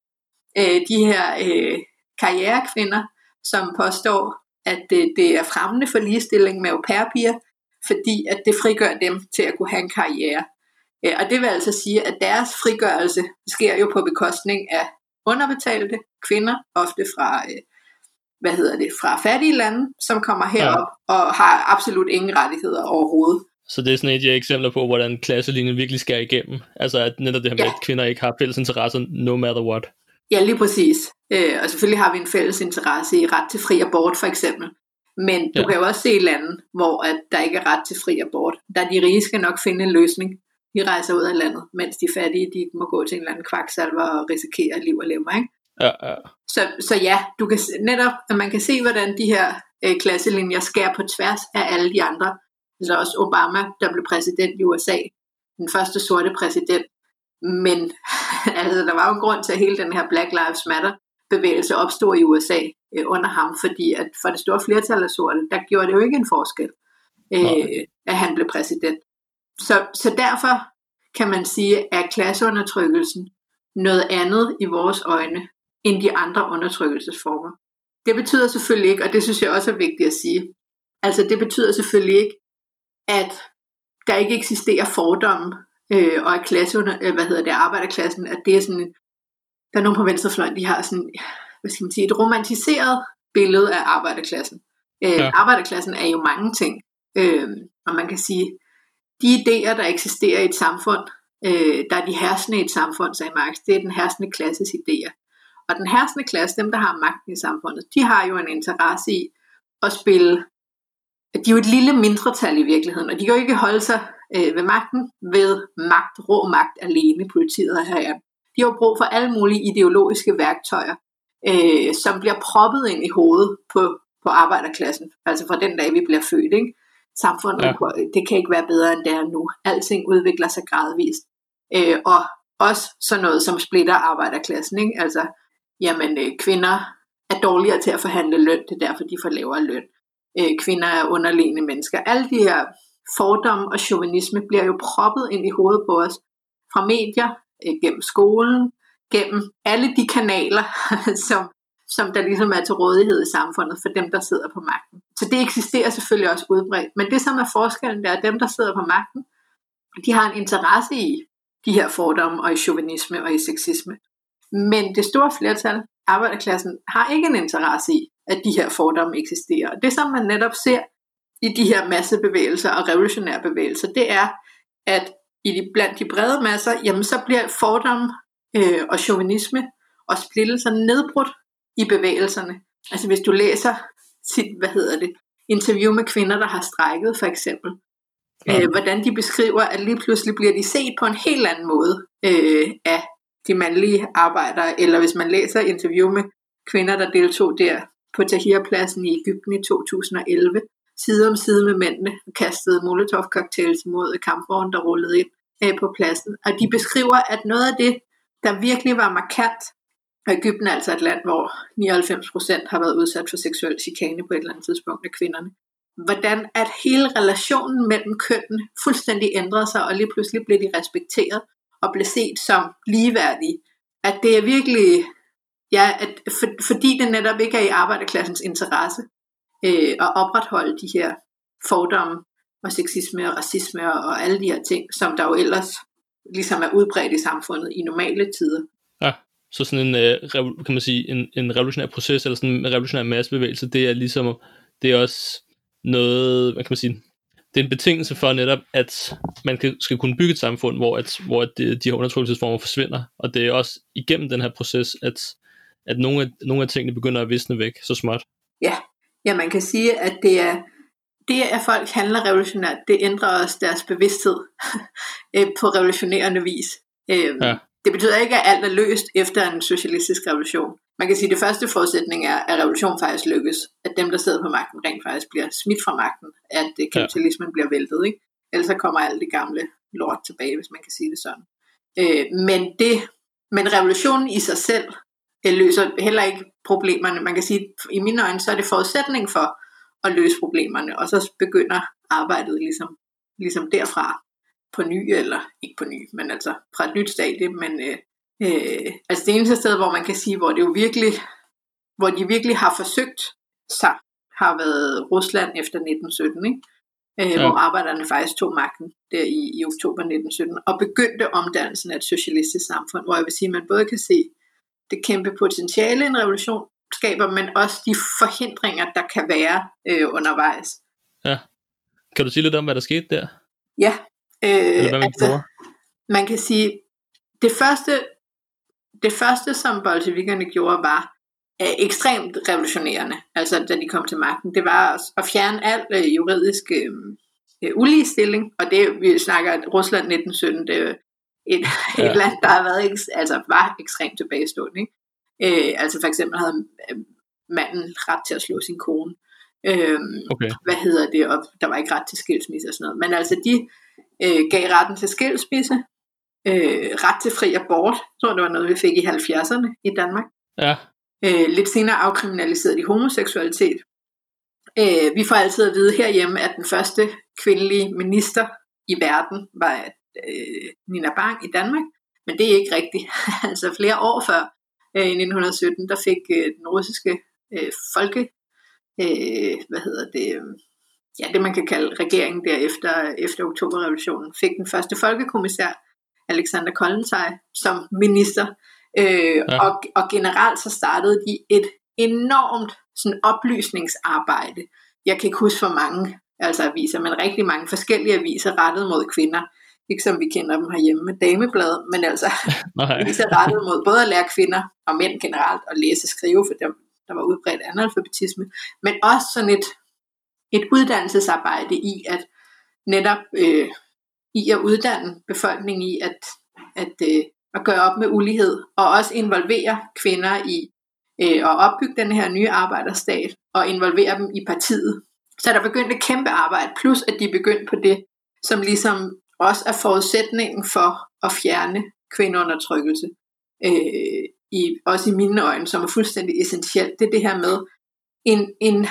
Øh, de her øh, karrierekvinder, som påstår, at det, det er fremmende for ligestilling med au pair fordi at det frigør dem til at kunne have en karriere. Øh, og det vil altså sige, at deres frigørelse sker jo på bekostning af underbetalte kvinder, ofte fra øh, hvad hedder det, fra fattige lande, som kommer herop ja. og har absolut ingen rettigheder overhovedet. Så det er sådan et af eksempler på, hvordan klasselinjen virkelig skal igennem. Altså at netop det her med, ja. at kvinder ikke har fælles interesser, no matter what. Ja, lige præcis. Øh, og selvfølgelig har vi en fælles interesse i ret til fri abort, for eksempel. Men du ja. kan jo også se lande, hvor at der ikke er ret til fri abort. Der de rige skal nok finde en løsning. De rejser ud af landet, mens de fattige de må gå til en eller anden kvaksalver og risikere liv og lemmer. Ikke? Ja, ja. Så, så ja, du kan netop, at man kan se, hvordan de her øh, klasselinjer skærer på tværs af alle de andre. Altså også Obama, der blev præsident i USA, den første sorte præsident. Men (laughs) altså, der var jo en grund til, at hele den her Black Lives Matter bevægelse opstod i USA øh, under ham, fordi at for det store flertal af sorte, der gjorde det jo ikke en forskel, øh, at han blev præsident. Så, så derfor kan man sige, at klasseundertrykkelsen noget andet i vores øjne, end de andre undertrykkelsesformer. Det betyder selvfølgelig ikke, og det synes jeg også er vigtigt at sige, altså det betyder selvfølgelig ikke, at der ikke eksisterer fordomme, øh, og at klasse under, øh, hvad hedder det, arbejderklassen, at det er sådan, der er nogen på venstrefløjen, de har sådan, hvad skal man sige, et romantiseret billede af arbejderklassen. Øh, ja. Arbejderklassen er jo mange ting, øh, og man kan sige, de idéer, der eksisterer i et samfund, øh, der er de herskende i et samfund, sagde Marx, det er den herskende klasses idéer. Og den herskende klasse, dem der har magten i samfundet, de har jo en interesse i at spille, de er jo et lille mindretal i virkeligheden, og de kan jo ikke holde sig øh, ved magten ved magt, rå magt alene, politiet her. Ja. De har jo brug for alle mulige ideologiske værktøjer, øh, som bliver proppet ind i hovedet på, på arbejderklassen, altså fra den dag, vi bliver født. Ikke? Samfundet, ja. det kan ikke være bedre, end det er nu. Alting udvikler sig gradvist. Øh, og også sådan noget, som splitter arbejderklassen. Ikke? Altså, jamen, øh, kvinder er dårligere til at forhandle løn, det er derfor, de får lavere løn. Øh, kvinder er underliggende mennesker. Alle de her fordomme og chauvinisme bliver jo proppet ind i hovedet på os fra medier, øh, gennem skolen, gennem alle de kanaler, (laughs) som, som der ligesom er til rådighed i samfundet for dem, der sidder på magten. Så det eksisterer selvfølgelig også udbredt. Men det, som er forskellen, det er, at dem, der sidder på magten, de har en interesse i de her fordomme og i chauvinisme og i sexisme. Men det store flertal, arbejderklassen, har ikke en interesse i, at de her fordomme eksisterer. Og det, som man netop ser i de her massebevægelser og revolutionære bevægelser, det er, at i de, blandt de brede masser, jamen så bliver fordomme øh, og chauvinisme og splittelser nedbrudt i bevægelserne. Altså hvis du læser sit, hvad hedder det, interview med kvinder, der har strækket for eksempel, ja. øh, hvordan de beskriver, at lige pludselig bliver de set på en helt anden måde øh, af de mandlige arbejdere, eller hvis man læser interview med kvinder, der deltog der på Tahrirpladsen i Ægypten i 2011, side om side med mændene, og kastede molotov-cocktails mod kampvognen, der rullede ind øh, på pladsen. Og de beskriver, at noget af det, der virkelig var markant, og Ægypten er altså et land, hvor 99% har været udsat for seksuel chikane på et eller andet tidspunkt af kvinderne. Hvordan at hele relationen mellem kønnene fuldstændig ændrede sig, og lige pludselig blev de respekteret og blev set som ligeværdig. At det er virkelig, ja, at for, fordi det netop ikke er i arbejderklassens interesse øh, at opretholde de her fordomme og sexisme og racisme og alle de her ting, som der jo ellers ligesom er udbredt i samfundet i normale tider. Ja, så sådan en, øh, kan man sige, en, en revolutionær proces, eller sådan en revolutionær massebevægelse, det er ligesom, det er også noget, hvad kan man sige, det er en betingelse for netop, at man kan, skal kunne bygge et samfund, hvor, at, hvor at de, de her undertrykkelsesformer forsvinder, og det er også igennem den her proces, at, at nogle, af, nogle af tingene begynder at visne væk så småt. Ja, ja man kan sige, at det er, det, at folk handler revolutionært, det ændrer også deres bevidsthed (laughs) øh, på revolutionerende vis. Øh, ja. Det betyder ikke, at alt er løst efter en socialistisk revolution. Man kan sige, at det første forudsætning er, at revolutionen faktisk lykkes. At dem, der sidder på magten, rent faktisk bliver smidt fra magten. At øh, kapitalismen ja. bliver væltet. Ikke? Ellers så kommer alt det gamle lort tilbage, hvis man kan sige det sådan. men, det, men revolutionen i sig selv løser heller ikke problemerne. Man kan sige, at i mine øjne, så er det forudsætning for, at løse problemerne, og så begynder arbejdet ligesom, ligesom derfra på ny, eller ikke på ny, men altså fra et nyt stadie, men øh, øh, altså det eneste sted, hvor man kan sige, hvor det jo virkelig, hvor de virkelig har forsøgt sig, har været Rusland efter 1917, ikke? Øh, ja. hvor arbejderne faktisk tog magten der i, i oktober 1917, og begyndte omdannelsen af et socialistisk samfund, hvor jeg vil sige, at man både kan se det kæmpe potentiale i en revolution, skaber, men også de forhindringer, der kan være øh, undervejs. Ja. Kan du sige lidt om, hvad der skete der? Ja. Øh, Eller hvad man, altså, man kan sige, det første, det første som bolsjevikerne gjorde, var øh, ekstremt revolutionerende, altså da de kom til magten. Det var at fjerne al øh, juridisk øh, øh uligestilling, og det, vi snakker Rusland 1917, det er et, ja. (laughs) et land, der har været, altså var ekstremt tilbagestående. Ikke? Øh, altså for eksempel havde øh, manden ret til at slå sin kone. Øh, okay. Hvad hedder det? Og der var ikke ret til skilsmisse og sådan noget. Men altså de øh, gav retten til skilsmisse, øh, ret til fri abort. Jeg tror, det var noget, vi fik i 70'erne i Danmark. Ja. Øh, lidt senere afkriminaliserede de homoseksualitet. Øh, vi får altid at vide herhjemme, at den første kvindelige minister i verden var øh, Nina Bang i Danmark. Men det er ikke rigtigt. (laughs) altså flere år før øh, i 1917, der fik øh, den russiske øh, folke, øh, hvad hedder det, øh, ja, det man kan kalde regeringen derefter, efter oktoberrevolutionen, fik den første folkekommissær, Alexander Kollontaj, som minister. Øh, ja. og, og generelt så startede de et enormt sådan oplysningsarbejde. Jeg kan ikke huske for mange altså aviser, men rigtig mange forskellige aviser rettet mod kvinder Ikke som vi kender dem herhjemme med dameblad, men altså (laughs) (laughs) så rettet mod både at lære kvinder og mænd generelt at læse og skrive, for dem, der var udbredt analfabetisme, men også sådan et, et uddannelsesarbejde i at netop øh, i at uddanne befolkningen i at, at, øh, at gøre op med ulighed, og også involvere kvinder i øh, at opbygge den her nye arbejderstat, og involvere dem i partiet. Så der begyndte et kæmpe arbejde, plus at de begyndte på det, som ligesom også er forudsætningen for at fjerne kvindeundertrykkelse. Øh, i, også i mine øjne, som er fuldstændig essentielt. Det er det her med, en, en,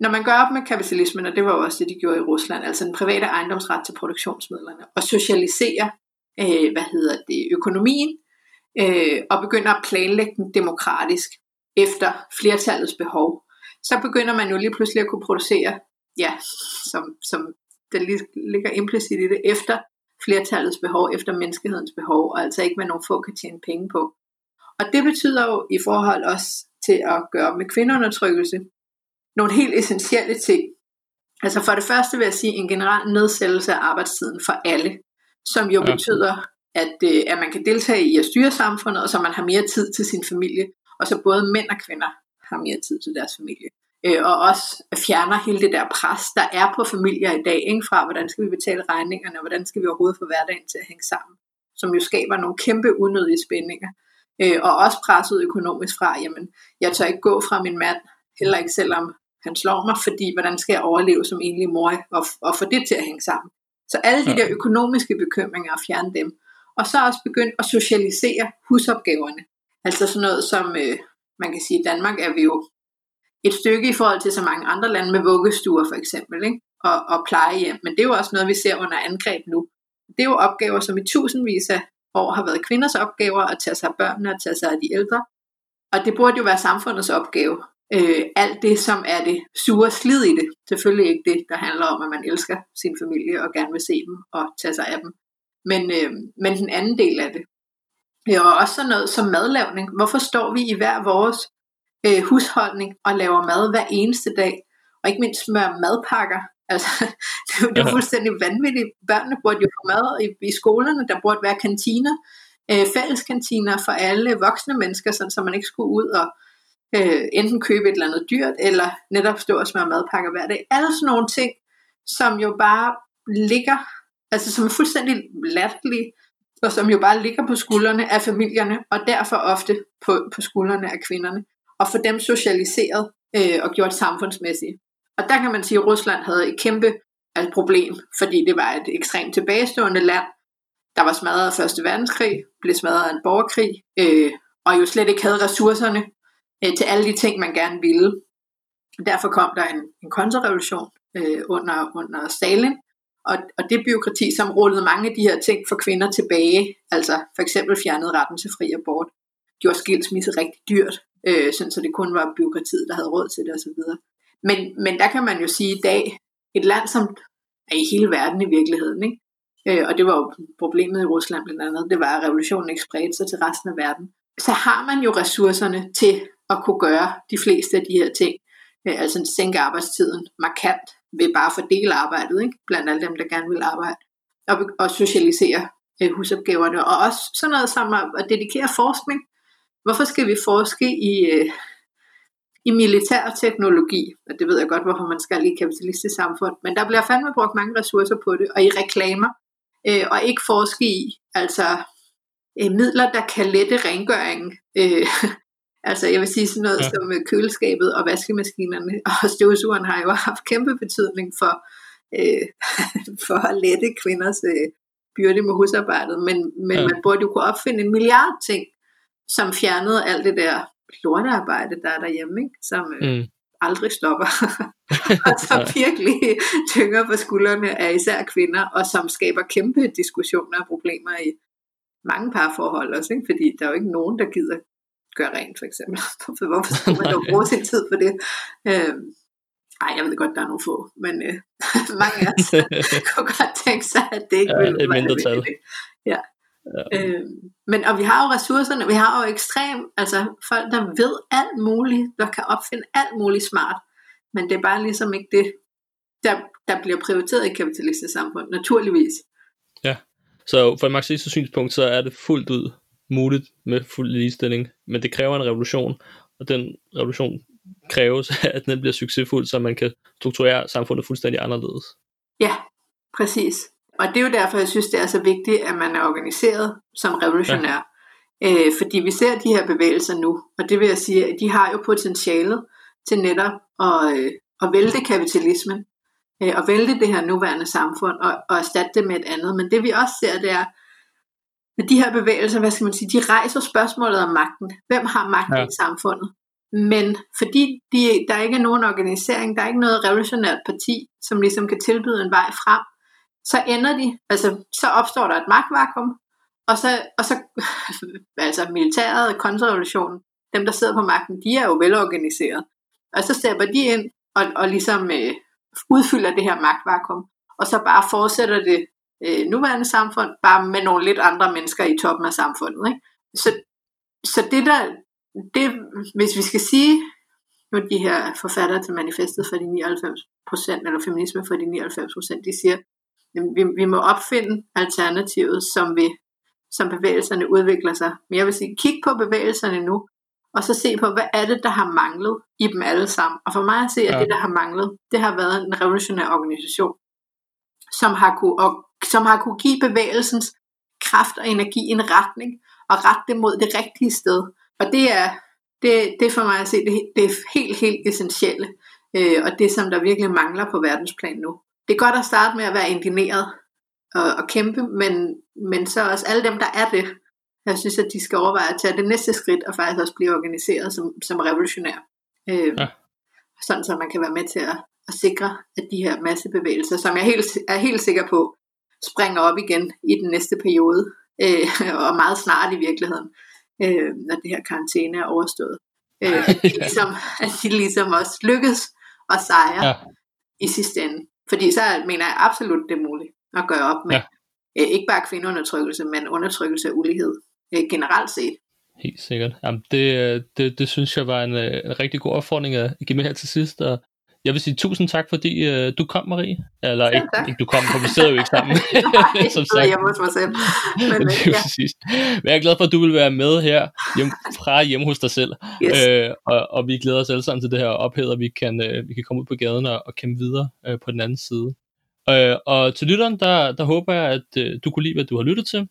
når man gør op med kapitalismen, og det var også det, de gjorde i Rusland, altså den private ejendomsret til produktionsmidlerne, og socialisere øh, hvad hedder det, økonomien, øh, og begynder at planlægge den demokratisk efter flertallets behov, så begynder man jo lige pludselig at kunne producere, ja, som, som det ligger implicit i det, efter flertallets behov, efter menneskehedens behov, og altså ikke med nogle få kan tjene penge på. Og det betyder jo i forhold også til at gøre med kvindeundertrykkelse nogle helt essentielle ting. Altså for det første vil jeg sige en generel nedsættelse af arbejdstiden for alle, som jo ja. betyder, at, øh, at man kan deltage i at styre samfundet, og så man har mere tid til sin familie, og så både mænd og kvinder har mere tid til deres familie. Øh, og også fjerner hele det der pres, der er på familier i dag, ikke? fra hvordan skal vi betale regningerne, og hvordan skal vi overhovedet få hverdagen til at hænge sammen, som jo skaber nogle kæmpe unødige spændinger. Øh, og også presset økonomisk fra, jamen, jeg tør ikke gå fra min mand, heller ikke selvom han slår mig, fordi hvordan skal jeg overleve som enlig mor og, og få det til at hænge sammen. Så alle de der økonomiske bekymringer, fjerne dem. Og så også begyndt at socialisere husopgaverne. Altså sådan noget som, øh, man kan sige, i Danmark er vi jo et stykke i forhold til så mange andre lande med vuggestuer for eksempel, ikke? Og, og plejehjem. Men det er jo også noget, vi ser under angreb nu. Det er jo opgaver, som i tusindvis af år har været kvinders opgaver at tage sig af børnene og tage sig af de ældre. Og det burde jo være samfundets opgave. Øh, alt det, som er det sure slid i det. Selvfølgelig ikke det, der handler om, at man elsker sin familie og gerne vil se dem og tage sig af dem. Men, øh, men den anden del af det. Ja, og også sådan noget som madlavning. Hvorfor står vi i hver vores øh, husholdning og laver mad hver eneste dag? Og ikke mindst smør madpakker. (laughs) Altså, det, er, det er fuldstændig vanvittigt. Børnene burde jo få mad i, i skolerne. Der burde være kantiner, øh, fælleskantiner for alle voksne mennesker, sådan, så man ikke skulle ud og øh, enten købe et eller andet dyrt, eller netop stå og smøre madpakker hver dag. Alle sådan nogle ting, som jo bare ligger, altså som er fuldstændig latterlige, og som jo bare ligger på skuldrene af familierne, og derfor ofte på, på skuldrene af kvinderne, og få dem socialiseret øh, og gjort samfundsmæssigt. Og der kan man sige, at Rusland havde et kæmpe altså, problem, fordi det var et ekstremt tilbagestående land, der var smadret af Første Verdenskrig, blev smadret af en borgerkrig, øh, og jo slet ikke havde ressourcerne øh, til alle de ting, man gerne ville. Derfor kom der en, en kontrarevolution øh, under, under Stalin, og, og det byråkrati, som rullede mange af de her ting for kvinder tilbage, altså for eksempel fjernede retten til fri abort, gjorde skilsmisse rigtig dyrt, øh, sådan, så det kun var byråkratiet, der havde råd til det osv. Men, men der kan man jo sige i dag, et land som er i hele verden i virkeligheden, ikke? Øh, og det var jo problemet i Rusland blandt andet, det var, at revolutionen ikke spredte sig til resten af verden. Så har man jo ressourcerne til at kunne gøre de fleste af de her ting, øh, altså sænke arbejdstiden markant, ved bare at fordele arbejdet, ikke? blandt alle dem, der gerne vil arbejde, og, og socialisere øh, husopgaverne, og også sådan noget som at, at dedikere forskning. Hvorfor skal vi forske i, øh, i militær teknologi? Og det ved jeg godt, hvorfor man skal i kapitalistisk samfund, men der bliver fandme brugt mange ressourcer på det, og i reklamer, øh, og ikke forske i, altså øh, midler, der kan lette rengøringen, øh, (laughs) Altså jeg vil sige sådan noget ja. som køleskabet og vaskemaskinerne (laughs) og støvsugeren har jo haft kæmpe betydning for, øh, (laughs) for at lette kvinders øh, byrde med husarbejdet. Men, men ja. man burde jo kunne opfinde en milliard ting, som fjernede alt det der lortearbejde, der er derhjemme, ikke? som øh, mm. aldrig stopper. (laughs) og som virkelig tynger på skuldrene af især kvinder, og som skaber kæmpe diskussioner og problemer i mange parforhold også, ikke? fordi der er jo ikke nogen, der gider gøre rent, for eksempel. For (laughs) hvorfor skal man jo bruge sin tid på det? Øh, ej, jeg ved godt, der er nogle få, men øh, (laughs) mange af os (laughs) kunne godt tænke sig, at det ikke ja, ville være mindretal. Ja. Ja. Øh, men og vi har jo ressourcerne, vi har jo ekstrem, altså folk, der ved alt muligt, der kan opfinde alt muligt smart, men det er bare ligesom ikke det, der, der bliver prioriteret i kapitalistisk samfund, naturligvis. Ja. Så fra et marxistisk synspunkt, så er det fuldt ud muligt med fuld ligestilling, men det kræver en revolution, og den revolution kræves, (laughs) at den bliver succesfuld, så man kan strukturere samfundet fuldstændig anderledes. Ja, præcis. Og det er jo derfor, jeg synes, det er så vigtigt, at man er organiseret som revolutionær. Ja. Øh, fordi vi ser de her bevægelser nu, og det vil jeg sige, at de har jo potentialet til netop at, øh, at vælte kapitalismen, øh, og vælte det her nuværende samfund, og, og erstatte det med et andet. Men det vi også ser, det er, at de her bevægelser, hvad skal man sige, de rejser spørgsmålet om magten. Hvem har magten ja. i samfundet? Men fordi de, der ikke er nogen organisering, der er ikke noget revolutionært parti, som ligesom kan tilbyde en vej frem, så ender de, altså så opstår der et magtvakuum, og så, og så (laughs) altså militæret, kontrarevolutionen, dem der sidder på magten, de er jo velorganiseret. Og så stepper de ind og, og ligesom øh, udfylder det her magtvakuum, og så bare fortsætter det øh, nuværende samfund, bare med nogle lidt andre mennesker i toppen af samfundet. Ikke? Så, så det der, det, hvis vi skal sige, nu de her forfattere til manifestet for de 99 procent, eller feminisme for de 99 procent, de siger, at vi, vi må opfinde alternativet, som, vi, som bevægelserne udvikler sig. Men jeg vil sige, kig på bevægelserne nu, og så se på, hvad er det, der har manglet i dem alle sammen. Og for mig at se, at ja. det, der har manglet, det har været en revolutionær organisation, som har kunne, som har kunne give bevægelsens kraft og energi en retning, og rette det mod det rigtige sted. Og det er, det, det er for mig at se, det, det er helt, helt essentielle, øh, og det som der virkelig mangler på verdensplan nu. Det er godt at starte med at være indineret og, og kæmpe, men, men så også alle dem, der er det, jeg synes, at de skal overveje at tage det næste skridt, og faktisk også blive organiseret som, som revolutionær. Øh, ja. Sådan så man kan være med til at, at sikre, at de her massebevægelser, som jeg helt, er helt sikker på, springer op igen i den næste periode, øh, (laughs) og meget snart i virkeligheden, øh, når det her karantæne er overstået. Øh, at, de ligesom, (laughs) at de ligesom også lykkes og sejre ja. i sidste ende. Fordi så mener jeg absolut, det er muligt at gøre op med. Ja. Øh, ikke bare kvindeundertrykkelse, men undertrykkelse af ulighed øh, generelt set. Helt sikkert. Jamen, det, øh, det, det synes jeg var en, øh, en rigtig god opfordring at give med her til sidst, og jeg vil sige tusind tak, fordi uh, du kom, Marie. Eller ja, ikke, ikke du kom, for vi sidder jo ikke (laughs) sammen. Nej, (laughs) som sagt. jeg hos mig selv. Men, (laughs) det er ja. præcis. Men jeg er glad for, at du vil være med her hjem, fra hjemme hos dig selv. Yes. Uh, og, og vi glæder os alle sammen til det her ophæd, og vi kan, uh, vi kan komme ud på gaden og, og kæmpe videre uh, på den anden side. Uh, og til lytteren, der, der håber jeg, at uh, du kunne lide, hvad du har lyttet til.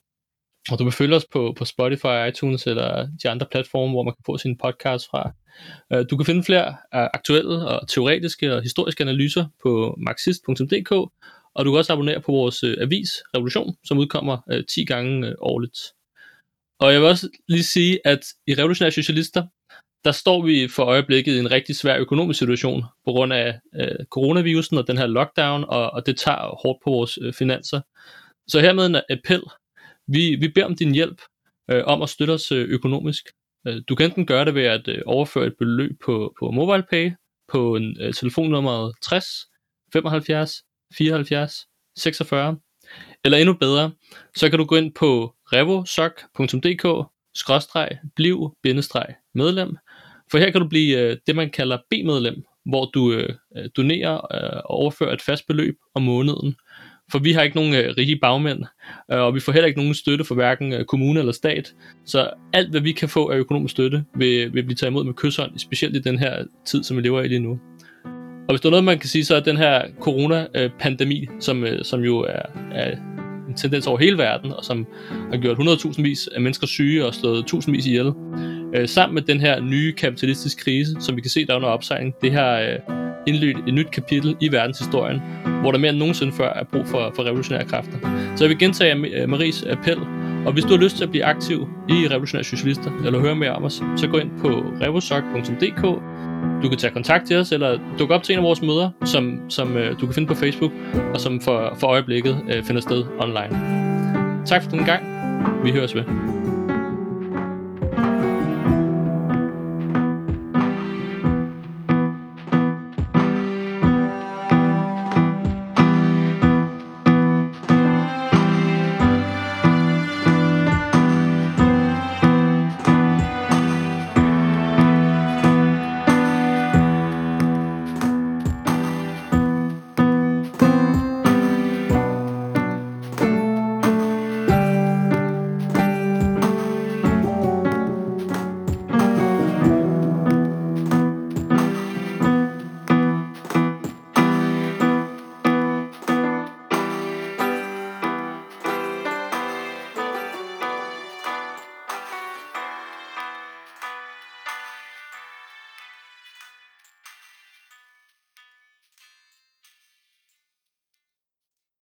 Og du kan følge os på, på Spotify, iTunes eller de andre platforme, hvor man kan få sine podcasts fra. Øh, du kan finde flere aktuelle og teoretiske og historiske analyser på marxist.dk, og du kan også abonnere på vores øh, avis Revolution, som udkommer øh, 10 gange årligt. Og jeg vil også lige sige, at i Revolutionære Socialister, der står vi for øjeblikket i en rigtig svær økonomisk situation på grund af øh, coronavirusen og den her lockdown, og, og det tager hårdt på vores øh, finanser. Så hermed en appel vi, vi beder om din hjælp øh, om at støtte os øh, økonomisk. Øh, du kan enten gøre det ved at øh, overføre et beløb på, på MobilePay på en, øh, telefonnummer 60 75 74 46, eller endnu bedre, så kan du gå ind på revosok.dk skråstreg bliv medlem, for her kan du blive øh, det, man kalder B-medlem, hvor du øh, donerer øh, og overfører et fast beløb om måneden, for vi har ikke nogen øh, rige bagmænd, øh, og vi får heller ikke nogen støtte fra hverken øh, kommune eller stat. Så alt, hvad vi kan få af økonomisk støtte, vil, vil blive taget imod med kysshånd, specielt i den her tid, som vi lever i lige nu. Og hvis der er noget, man kan sige, så er den her coronapandemi, øh, som, øh, som jo er, er en tendens over hele verden, og som har gjort 100.000 vis af mennesker syge og slået tusindvis ihjel, øh, sammen med den her nye kapitalistiske krise, som vi kan se, der under opsejling, det her øh, indledt et nyt kapitel i verdenshistorien, hvor der mere end nogensinde før er brug for, for revolutionære kræfter. Så jeg vil gentage øh, Maries appel, og hvis du har lyst til at blive aktiv i Revolutionære Socialister, eller høre mere om os, så gå ind på revosok.dk. Du kan tage kontakt til os, eller dukke op til en af vores møder, som, som øh, du kan finde på Facebook, og som for, for øjeblikket øh, finder sted online. Tak for den gang. Vi høres ved.